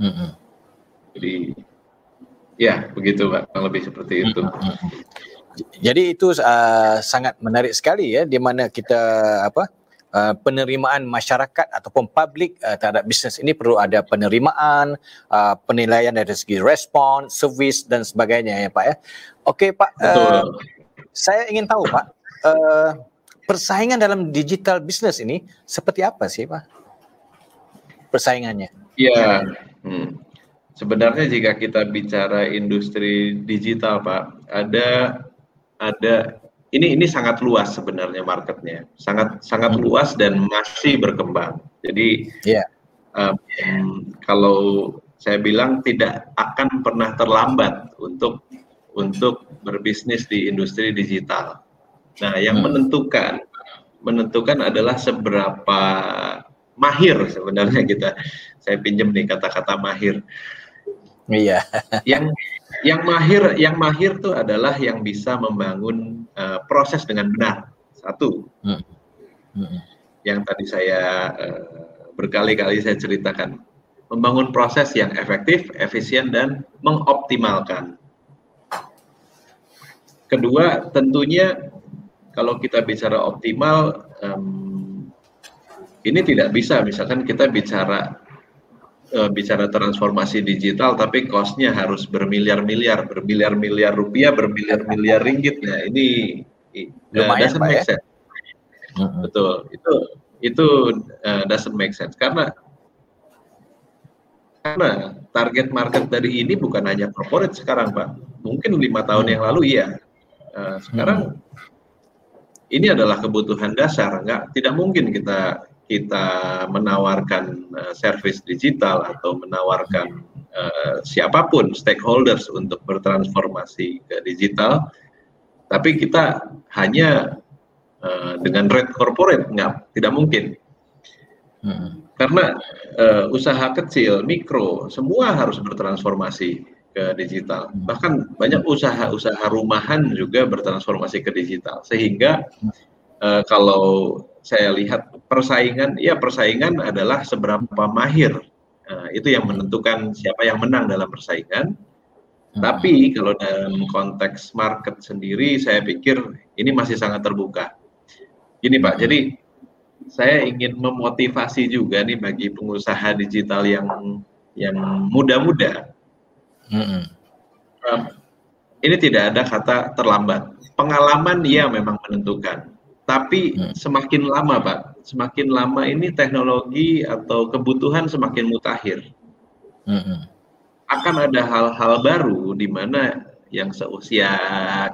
S2: Mm -hmm. Jadi ya begitu, Pak, kurang lebih seperti itu. Mm -hmm.
S1: Jadi itu uh, sangat menarik sekali ya, di mana kita apa uh, penerimaan masyarakat ataupun publik uh, terhadap bisnes ini perlu ada penerimaan, uh, penilaian dari segi respon, servis dan sebagainya ya Pak ya. Okey Pak, uh, saya ingin tahu Pak. Uh, persaingan dalam digital business ini seperti apa sih Pak? Persaingannya?
S2: Iya, hmm. sebenarnya jika kita bicara industri digital Pak, ada ada ini ini sangat luas sebenarnya marketnya, sangat sangat hmm. luas dan masih berkembang. Jadi yeah. um, kalau saya bilang tidak akan pernah terlambat untuk untuk berbisnis di industri digital. Nah, yang hmm. menentukan menentukan adalah seberapa mahir sebenarnya kita. Saya pinjam nih kata-kata mahir.
S1: Iya.
S2: Yang yang mahir yang mahir tuh adalah yang bisa membangun uh, proses dengan benar. Satu. Hmm. Hmm. Yang tadi saya uh, berkali-kali saya ceritakan membangun proses yang efektif, efisien dan mengoptimalkan. Kedua, tentunya kalau kita bicara optimal, um, ini tidak bisa. Misalkan kita bicara uh, bicara transformasi digital, tapi costnya harus bermiliar-miliar, bermiliar-miliar rupiah, bermiliar-miliar ringgit. Nah, ini uh, doesn't make ya? sense. Betul, itu itu uh, doesn't make sense karena Karena target market dari ini bukan hanya corporate sekarang, Pak. Mungkin lima tahun yang lalu iya. Uh, sekarang hmm. Ini adalah kebutuhan dasar. Nggak, tidak mungkin kita kita menawarkan uh, service digital atau menawarkan uh, siapa pun stakeholders untuk bertransformasi ke digital, tapi kita hanya uh, dengan red corporate nggak tidak mungkin. Hmm karena uh, usaha kecil, mikro, semua harus bertransformasi ke digital. Bahkan banyak usaha-usaha rumahan juga bertransformasi ke digital. Sehingga uh, kalau saya lihat persaingan, ya persaingan adalah seberapa mahir. Uh, itu yang menentukan siapa yang menang dalam persaingan. Tapi kalau dalam konteks market sendiri, saya pikir ini masih sangat terbuka. Gini Pak, jadi saya ingin memotivasi juga nih bagi pengusaha digital yang yang muda-muda. Mm-hmm. Um, ini tidak ada kata terlambat. Pengalaman ya memang menentukan. Tapi mm. semakin lama, Pak, semakin lama ini teknologi atau kebutuhan semakin mutakhir. Mm-hmm. Akan ada hal-hal baru di mana yang seusia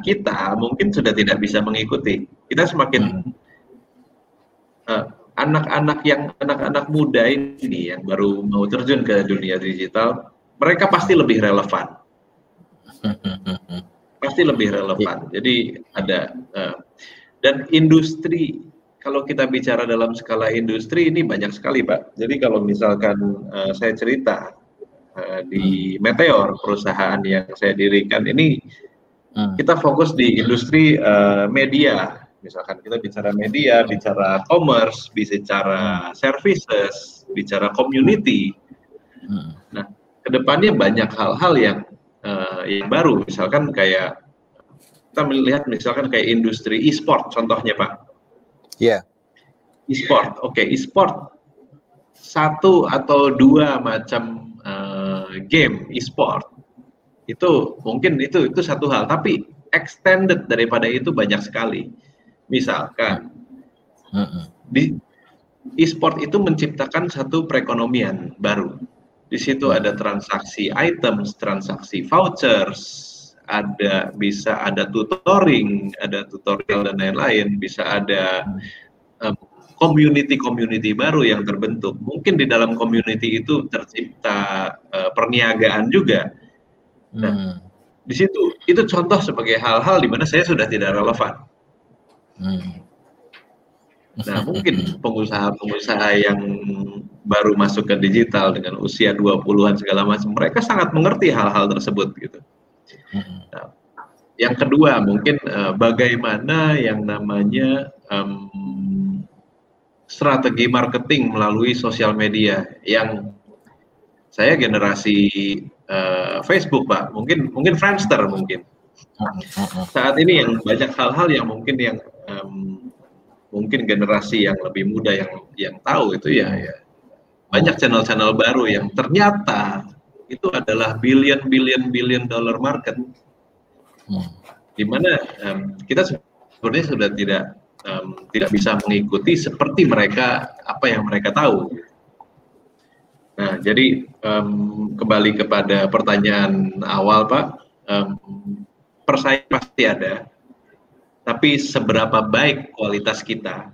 S2: kita mungkin sudah tidak bisa mengikuti. Kita semakin mm Eh, anak-anak yang anak-anak muda ini yang baru mau terjun ke dunia digital, mereka pasti lebih relevan. <laughs> pasti lebih relevan. Jadi ada uh, dan industri kalau kita bicara dalam skala industri ini banyak sekali, Pak. Jadi kalau misalkan uh, saya cerita uh, di Meteor perusahaan yang saya dirikan ini hmm. kita fokus di industri uh, media Misalkan kita bicara media, bicara commerce, bicara services, bicara community. Ke depannya banyak hal-hal yang uh, yang baru. Misalkan kayak kita melihat misalkan kayak industri e-sport contohnya Pak.
S1: Iya. Yeah.
S2: E-sport, oke okay, e-sport satu atau dua macam uh, game e-sport itu mungkin itu itu satu hal tapi extended daripada itu banyak sekali Misalkan di e-sport itu menciptakan satu perekonomian baru. Di situ ada transaksi items, transaksi vouchers, ada bisa ada tutoring, ada tutorial dan lain-lain, bisa ada um, community-community baru yang terbentuk. Mungkin di dalam community itu tercipta uh, perniagaan juga. Nah, hmm. di situ itu contoh sebagai hal-hal di mana saya sudah tidak relevan. Hmm. Nah, mungkin pengusaha-pengusaha yang baru masuk ke digital dengan usia 20-an segala macam, mereka sangat mengerti hal-hal tersebut gitu. Hmm. Nah, yang kedua mungkin uh, bagaimana yang namanya um, strategi marketing melalui sosial media yang saya generasi uh, Facebook pak mungkin mungkin Friendster mungkin saat ini yang banyak hal-hal yang mungkin yang um, mungkin generasi yang lebih muda yang yang tahu itu ya, ya. Banyak channel-channel baru yang ternyata itu adalah billion billion billion dollar market. Hmm. di mana um, kita sebenarnya sudah tidak um, tidak bisa mengikuti seperti mereka apa yang mereka tahu. Nah jadi um, kembali kepada pertanyaan awal pak um, persaingan pasti ada, tapi seberapa baik kualitas kita,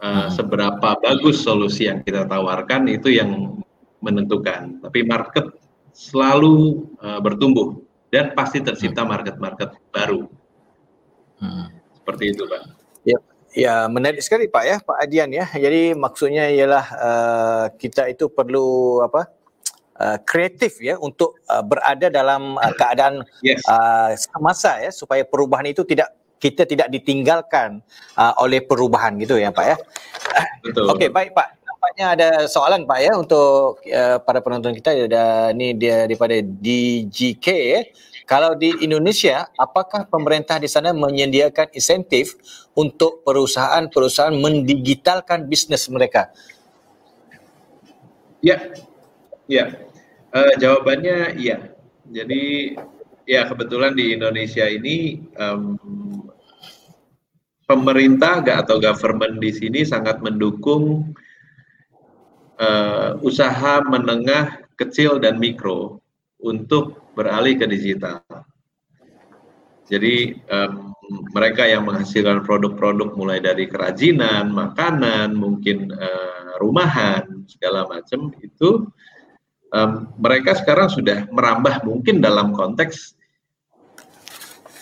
S2: uh, seberapa bagus solusi yang kita tawarkan itu yang menentukan. Tapi market selalu uh, bertumbuh dan pasti tercipta market-market baru. Hmm. Seperti itu, Pak.
S1: Ya, ya menarik sekali Pak ya, Pak Adian ya. Jadi maksudnya ialah uh, kita itu perlu apa? Uh, kreatif ya untuk uh, berada dalam uh, keadaan yes. uh, semasa ya supaya perubahan itu tidak kita tidak ditinggalkan uh, oleh perubahan gitu ya Pak ya. Okey baik Pak. Nampaknya ada soalan Pak ya untuk uh, para penonton kita ada ni dia daripada DGK ya. Kalau di Indonesia, apakah pemerintah di sana menyediakan insentif untuk perusahaan-perusahaan mendigitalkan bisnes mereka?
S2: Ya, Ya, uh, jawabannya iya. Jadi ya kebetulan di Indonesia ini um, pemerintah atau government di sini sangat mendukung uh, usaha menengah kecil dan mikro untuk beralih ke digital. Jadi um, mereka yang menghasilkan produk-produk mulai dari kerajinan, makanan, mungkin uh, rumahan, segala macam itu um, mereka sekarang sudah merambah mungkin dalam konteks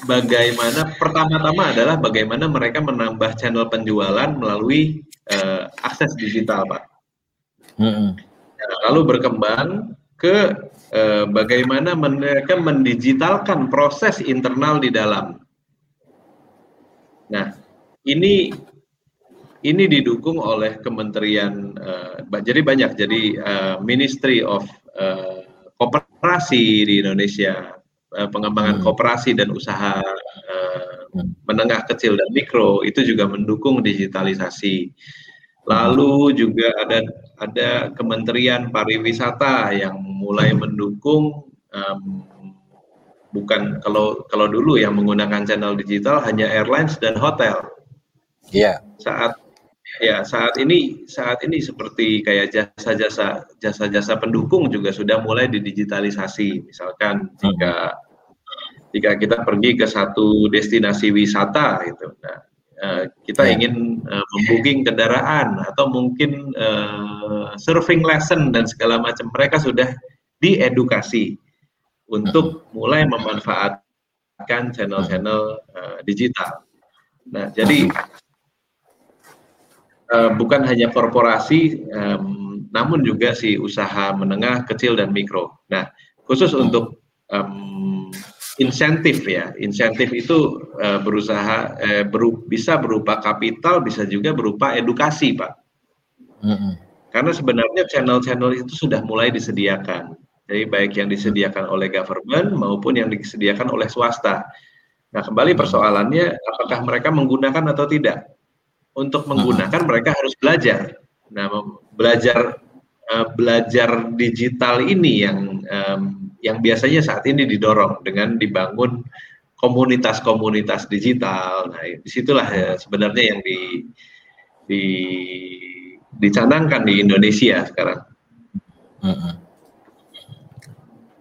S2: bagaimana pertama-tama adalah bagaimana mereka menambah channel penjualan melalui uh, akses digital, Pak. Mm -hmm. nah, lalu berkembang ke eh, bagaimana mereka mendigitalkan proses internal di dalam. Nah, ini ini didukung oleh Kementerian uh, jadi banyak jadi uh, Ministry of uh, Koperasi di Indonesia uh, pengembangan hmm. kooperasi dan usaha uh, menengah kecil dan mikro itu juga mendukung digitalisasi. Lalu juga ada ada Kementerian Pariwisata yang mulai mendukung um, bukan kalau kalau dulu yang menggunakan channel digital hanya airlines dan hotel.
S1: Iya. Yeah.
S2: Saat ya saat ini saat ini seperti kayak jasa-jasa jasa-jasa pendukung juga sudah mulai didigitalisasi. Misalkan hmm. jika jika kita pergi ke satu destinasi wisata gitu. Nah, uh, kita yeah. ingin uh, membooking kendaraan atau mungkin uh, surfing lesson dan segala macam mereka sudah diedukasi untuk mulai memanfaatkan channel-channel uh, digital. Nah, jadi uh, bukan hanya korporasi, um, namun juga si usaha menengah, kecil dan mikro. Nah, khusus untuk um, insentif ya, insentif itu uh, berusaha uh, beru bisa berupa kapital, bisa juga berupa edukasi, pak. Mm -hmm. Karena sebenarnya channel-channel itu sudah mulai disediakan. Jadi baik yang disediakan oleh government maupun yang disediakan oleh swasta. Nah, kembali persoalannya apakah mereka menggunakan atau tidak? Untuk menggunakan mereka harus belajar. Nah, belajar uh, belajar digital ini yang um, yang biasanya saat ini didorong dengan dibangun komunitas-komunitas digital. Nah, di situlah ya, sebenarnya yang di, di dicanangkan di Indonesia sekarang. Uh -huh.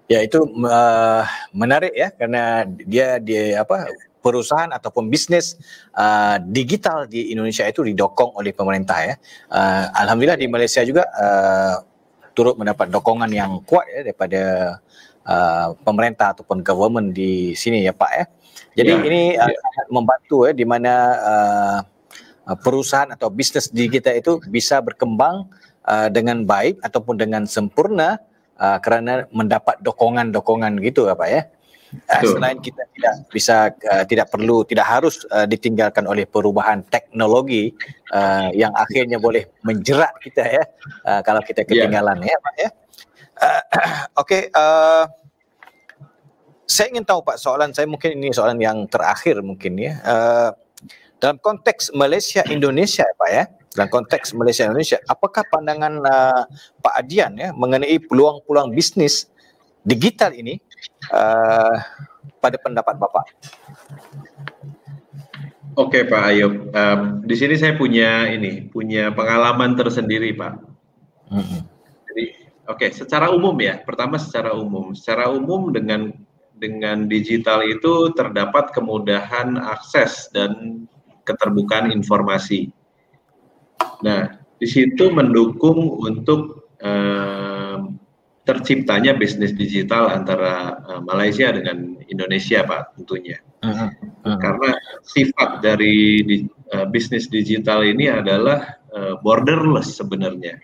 S1: Ya itu uh, menarik ya karena dia dia apa perusahaan ataupun bisnis uh, digital di Indonesia itu didokong oleh pemerintah ya. Uh, Alhamdulillah di Malaysia juga uh, turut mendapat dokongan yang kuat ya daripada uh, pemerintah ataupun government di sini ya Pak ya. Jadi ya, ini uh, ya. membantu ya di mana uh, perusahaan atau bisnis digital itu bisa berkembang uh, dengan baik ataupun dengan sempurna uh, kerana mendapat dokongan-dokongan gitu apa ya. Uh, selain kita tidak bisa uh, tidak perlu tidak harus uh, ditinggalkan oleh perubahan teknologi uh, yang akhirnya boleh menjerat kita ya uh, kalau kita ya. ketinggalan yeah. ya Pak ya. Uh, Okey okay, uh, saya ingin tahu Pak soalan saya mungkin ini soalan yang terakhir mungkin ya. Uh, dalam konteks Malaysia Indonesia Pak ya dalam konteks Malaysia Indonesia apakah pandangan uh, Pak Adian ya mengenai peluang-peluang bisnis digital ini uh, pada pendapat Bapak.
S2: Oke Pak Ayub, um, di sini saya punya ini punya pengalaman tersendiri Pak. Jadi oke okay, secara umum ya, pertama secara umum, secara umum dengan dengan digital itu terdapat kemudahan akses dan keterbukaan informasi. Nah, di situ mendukung untuk terciptanya bisnis digital antara uh, Malaysia dengan Indonesia, Pak, tentunya. Uh, uh. Karena sifat dari di, uh, bisnis digital ini adalah uh, borderless sebenarnya.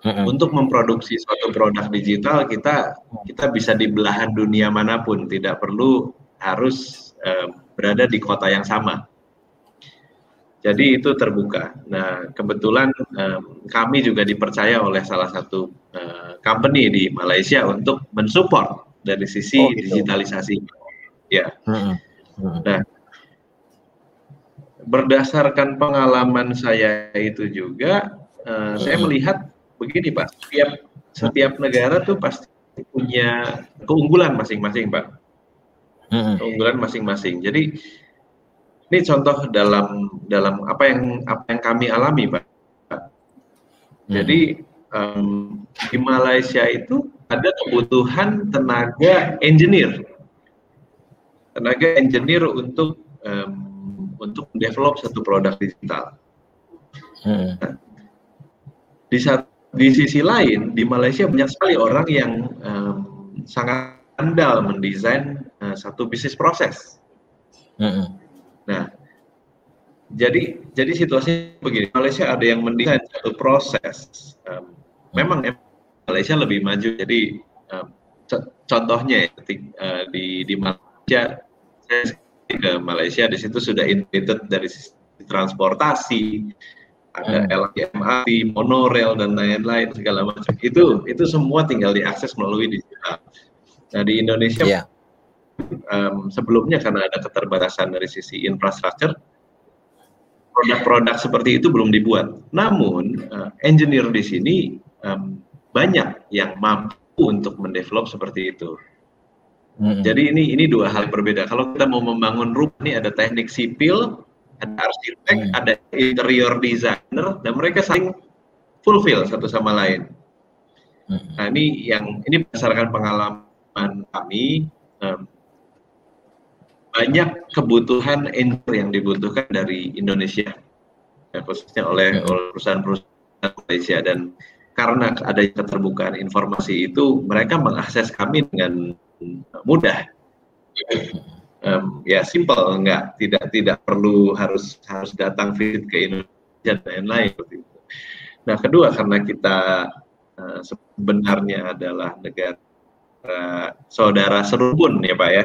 S2: Uh, Untuk memproduksi suatu produk digital kita kita bisa di belahan dunia mana pun, tidak perlu harus uh, berada di kota yang sama. Jadi itu terbuka. Nah, kebetulan um, kami juga dipercaya oleh salah satu uh, company di Malaysia untuk mensupport dari sisi oh, gitu. digitalisasi. Ya. Hmm. Hmm. Nah, berdasarkan pengalaman saya itu juga, uh, hmm. saya melihat begini, Pak. Setiap setiap negara tuh pasti punya keunggulan masing-masing, Pak. Hmm. Keunggulan masing-masing. Jadi ini contoh dalam dalam apa yang apa yang kami alami, Pak. Hmm. Um, di Malaysia itu ada kebutuhan tenaga engineer, tenaga engineer untuk um, untuk develop satu produk digital. Hmm. Nah, di saat di sisi lain di Malaysia banyak sekali orang yang um, sangat andal mendesain uh, satu bisnis proses. Hmm. Nah, jadi jadi situasinya begini, Malaysia ada yang mendesain satu proses. Um, memang Malaysia lebih maju. Jadi um, contohnya ya, uh, di di Malaysia saya ke Malaysia di situ sudah integrated dari sisi transportasi, ada hmm. LRT, monorail dan lain-lain segala macam. Itu itu semua tinggal diakses melalui digital. Nah di Indonesia yeah. um, sebelumnya karena ada keterbatasan dari sisi infrastruktur, produk-produk seperti itu belum dibuat. Namun uh, engineer di sini um, banyak yang mampu untuk mendevelop seperti itu. Hmm. Jadi ini ini dua hal berbeda. Kalau kita mau membangun rumah ini ada teknik sipil, ada arsitek, hmm. ada interior designer, dan mereka saling fulfill satu sama lain. Hmm. Nah ini yang ini berdasarkan pengalaman kami. Um, banyak kebutuhan engineer yang dibutuhkan dari Indonesia, ya, khususnya oleh, hmm. perusahaan-perusahaan Malaysia dan karena ada keterbukaan informasi itu, mereka mengakses kami dengan mudah. Um, ya simpel, enggak tidak tidak perlu harus harus datang visit ke Indonesia dan lain-lain. Nah kedua karena kita uh, sebenarnya adalah negara uh, saudara serubun ya pak ya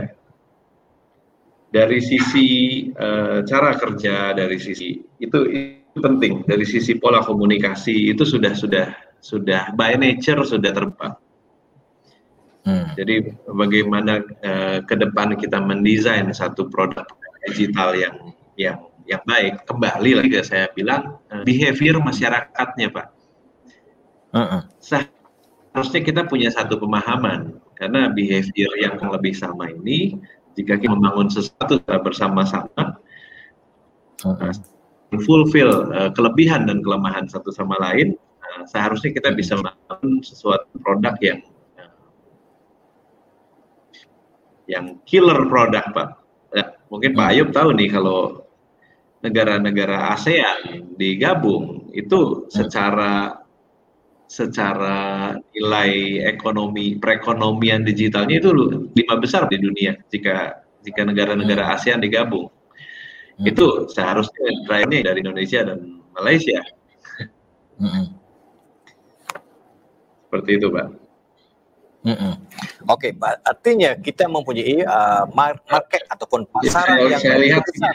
S2: dari sisi uh, cara kerja, dari sisi itu, itu penting. Dari sisi pola komunikasi itu sudah sudah sudah by nature sudah terbang. Hmm. Jadi bagaimana uh, ke depan kita mendesain satu produk digital yang yang yang baik. Kembali lagi saya bilang uh, behavior masyarakatnya, Pak. Uh -uh. Seharusnya kita punya satu pemahaman karena behavior yang lebih sama ini jika kita membangun sesuatu bersama-sama uh, fulfill uh, kelebihan dan kelemahan satu sama lain seharusnya kita bisa membangun sesuatu produk yang yang killer produk pak ya, mungkin Pak Ayub tahu nih kalau negara-negara ASEAN digabung itu secara secara nilai ekonomi perekonomian digitalnya itu lima besar di dunia jika jika negara-negara hmm. ASEAN digabung hmm. itu seharusnya drive-nya dari Indonesia dan Malaysia hmm. Seperti itu pak.
S1: Hmm. Oke, okay, artinya kita mempunyai uh, market ataupun pasar ya, yang lebih besar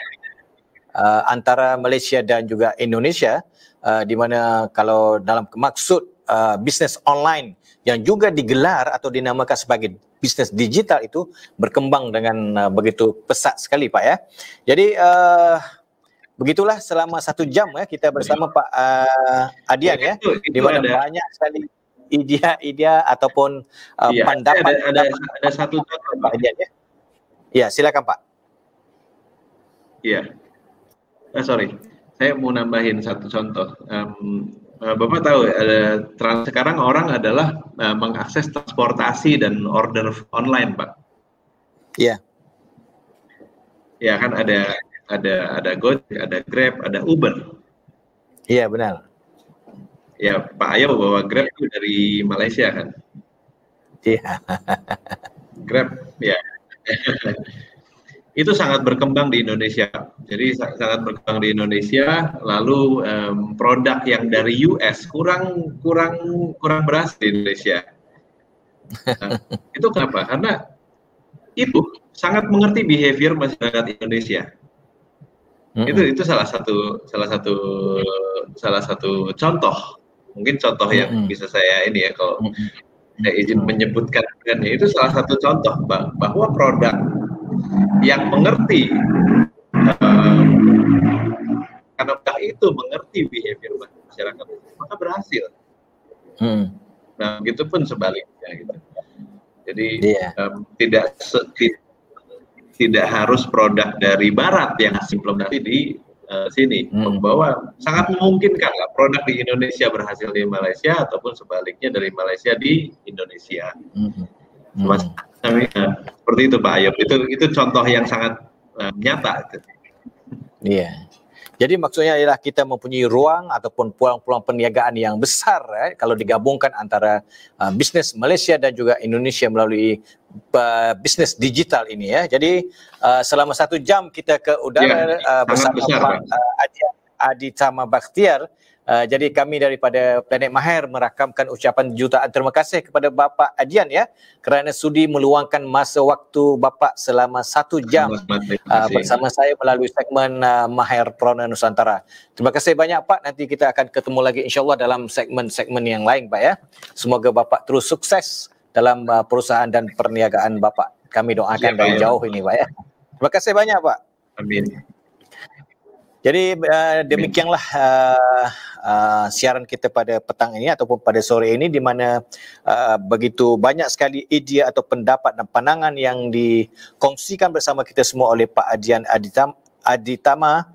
S1: uh, antara Malaysia dan juga Indonesia, uh, di mana kalau dalam maksud uh, bisnes online yang juga digelar atau dinamakan sebagai bisnes digital itu berkembang dengan uh, begitu pesat sekali Pak ya. Jadi uh, begitulah selama satu jam ya kita bersama Pak uh, Adian ya, itu, itu di mana ada. banyak sekali ide-ide ataupun uh, ya, pendapat
S2: ada, ada, ada satu Pak Adian ya.
S1: Ya silakan Pak.
S2: Iya. Uh, sorry, saya mau nambahin satu contoh. Um, Eh, Bapak tahu ada trans sekarang orang adalah uh, mengakses transportasi dan order online, Pak.
S1: Iya.
S2: Ya kan ada ada ada Gojek, ada Grab, ada Uber.
S1: Iya benar.
S2: Ya Pak Ayo bawa Grab itu dari Malaysia kan?
S1: Iya.
S2: Grab, ya. itu sangat berkembang di Indonesia. Jadi sangat berkembang di Indonesia. Lalu um, produk yang dari US kurang kurang kurang berhasil di Indonesia. Nah, itu kenapa? Karena itu sangat mengerti behavior masyarakat Indonesia. Mm-hmm. Itu itu salah satu salah satu salah satu contoh. Mungkin contoh yang mm-hmm. bisa saya ini ya kalau saya izin menyebutkan itu salah satu contoh bahwa produk yang mengerti uh, karena itu mengerti behavior masyarakat maka berhasil. Hmm. Nah, begitu pun sebaliknya gitu. Jadi yeah. um, tidak se, tidak harus produk dari barat yang implementasi di uh, sini hmm. membawa sangat memungkinkan lah produk di Indonesia berhasil di Malaysia ataupun sebaliknya dari Malaysia di Indonesia. Hmm. Hmm. Mas, seperti itu Pak Ayub. Itu itu contoh yang sangat uh, nyata.
S1: Iya. Yeah. Jadi maksudnya adalah kita mempunyai ruang ataupun peluang-peluang perniagaan yang besar eh, kalau digabungkan antara uh, bisnes Malaysia dan juga Indonesia melalui uh, bisnes digital ini ya. Jadi uh, selama satu jam kita ke udara ya, uh, bersama besar, Pak uh, Adi, Adi Tama Bakhtiar Uh, jadi kami daripada Planet Mahir merakamkan ucapan jutaan terima kasih kepada Bapak Adian ya kerana sudi meluangkan masa waktu Bapak selama satu jam uh, bersama saya melalui segmen uh, Mahir Prona Nusantara. Terima kasih banyak Pak. Nanti kita akan ketemu lagi insyaAllah dalam segmen-segmen yang lain Pak ya. Semoga Bapak terus sukses dalam uh, perusahaan dan perniagaan Bapak. Kami doakan ya, dari jauh ini Pak ya. Terima kasih banyak Pak.
S2: Amin.
S1: Jadi uh, demikianlah uh, uh, siaran kita pada petang ini ataupun pada sore ini di mana uh, begitu banyak sekali idea atau pendapat dan pandangan yang dikongsikan bersama kita semua oleh Pak Adian Aditam, Aditama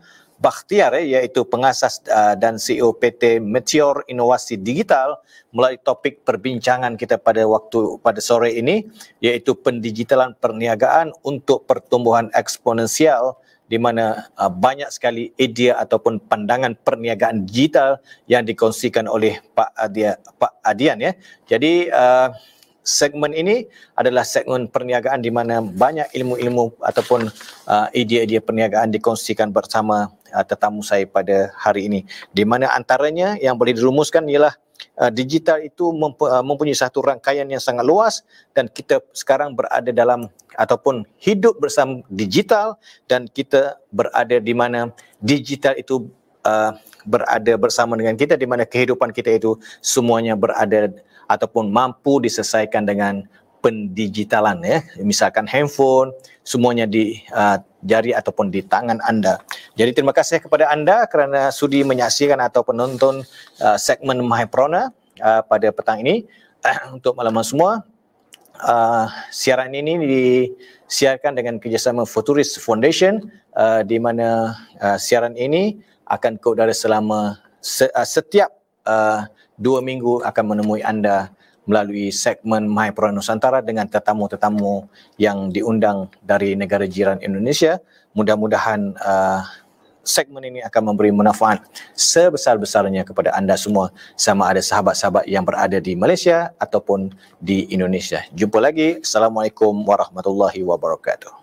S1: Bakhtiar eh, iaitu pengasas uh, dan CEO PT Meteor Inovasi Digital melalui topik perbincangan kita pada waktu pada sore ini iaitu pendigitalan perniagaan untuk pertumbuhan eksponensial di mana uh, banyak sekali idea ataupun pandangan perniagaan digital yang dikongsikan oleh Pak Adian, Pak Adian ya. Jadi uh, segmen ini adalah segmen perniagaan di mana banyak ilmu-ilmu ataupun uh, idea-idea perniagaan dikongsikan bersama uh, tetamu saya pada hari ini. Di mana antaranya yang boleh dirumuskan ialah uh, digital itu uh, mempunyai satu rangkaian yang sangat luas dan kita sekarang berada dalam ataupun hidup bersama digital dan kita berada di mana digital itu uh, berada bersama dengan kita di mana kehidupan kita itu semuanya berada ataupun mampu diselesaikan dengan pendigitalan ya misalkan handphone semuanya di uh, jari ataupun di tangan anda. Jadi terima kasih kepada anda kerana sudi menyaksikan atau penonton uh, segmen Mahiprona uh, pada petang ini uh, <clears throat> untuk malam semua uh, siaran ini disiarkan dengan kerjasama Futurist Foundation uh, di mana uh, siaran ini akan ke udara selama se- uh, setiap uh, dua minggu akan menemui anda melalui segmen My Pro Nusantara dengan tetamu-tetamu yang diundang dari negara jiran Indonesia. Mudah-mudahan uh, segmen ini akan memberi manfaat sebesar-besarnya kepada anda semua sama ada sahabat-sahabat yang berada di Malaysia ataupun di Indonesia. Jumpa lagi. Assalamualaikum warahmatullahi wabarakatuh.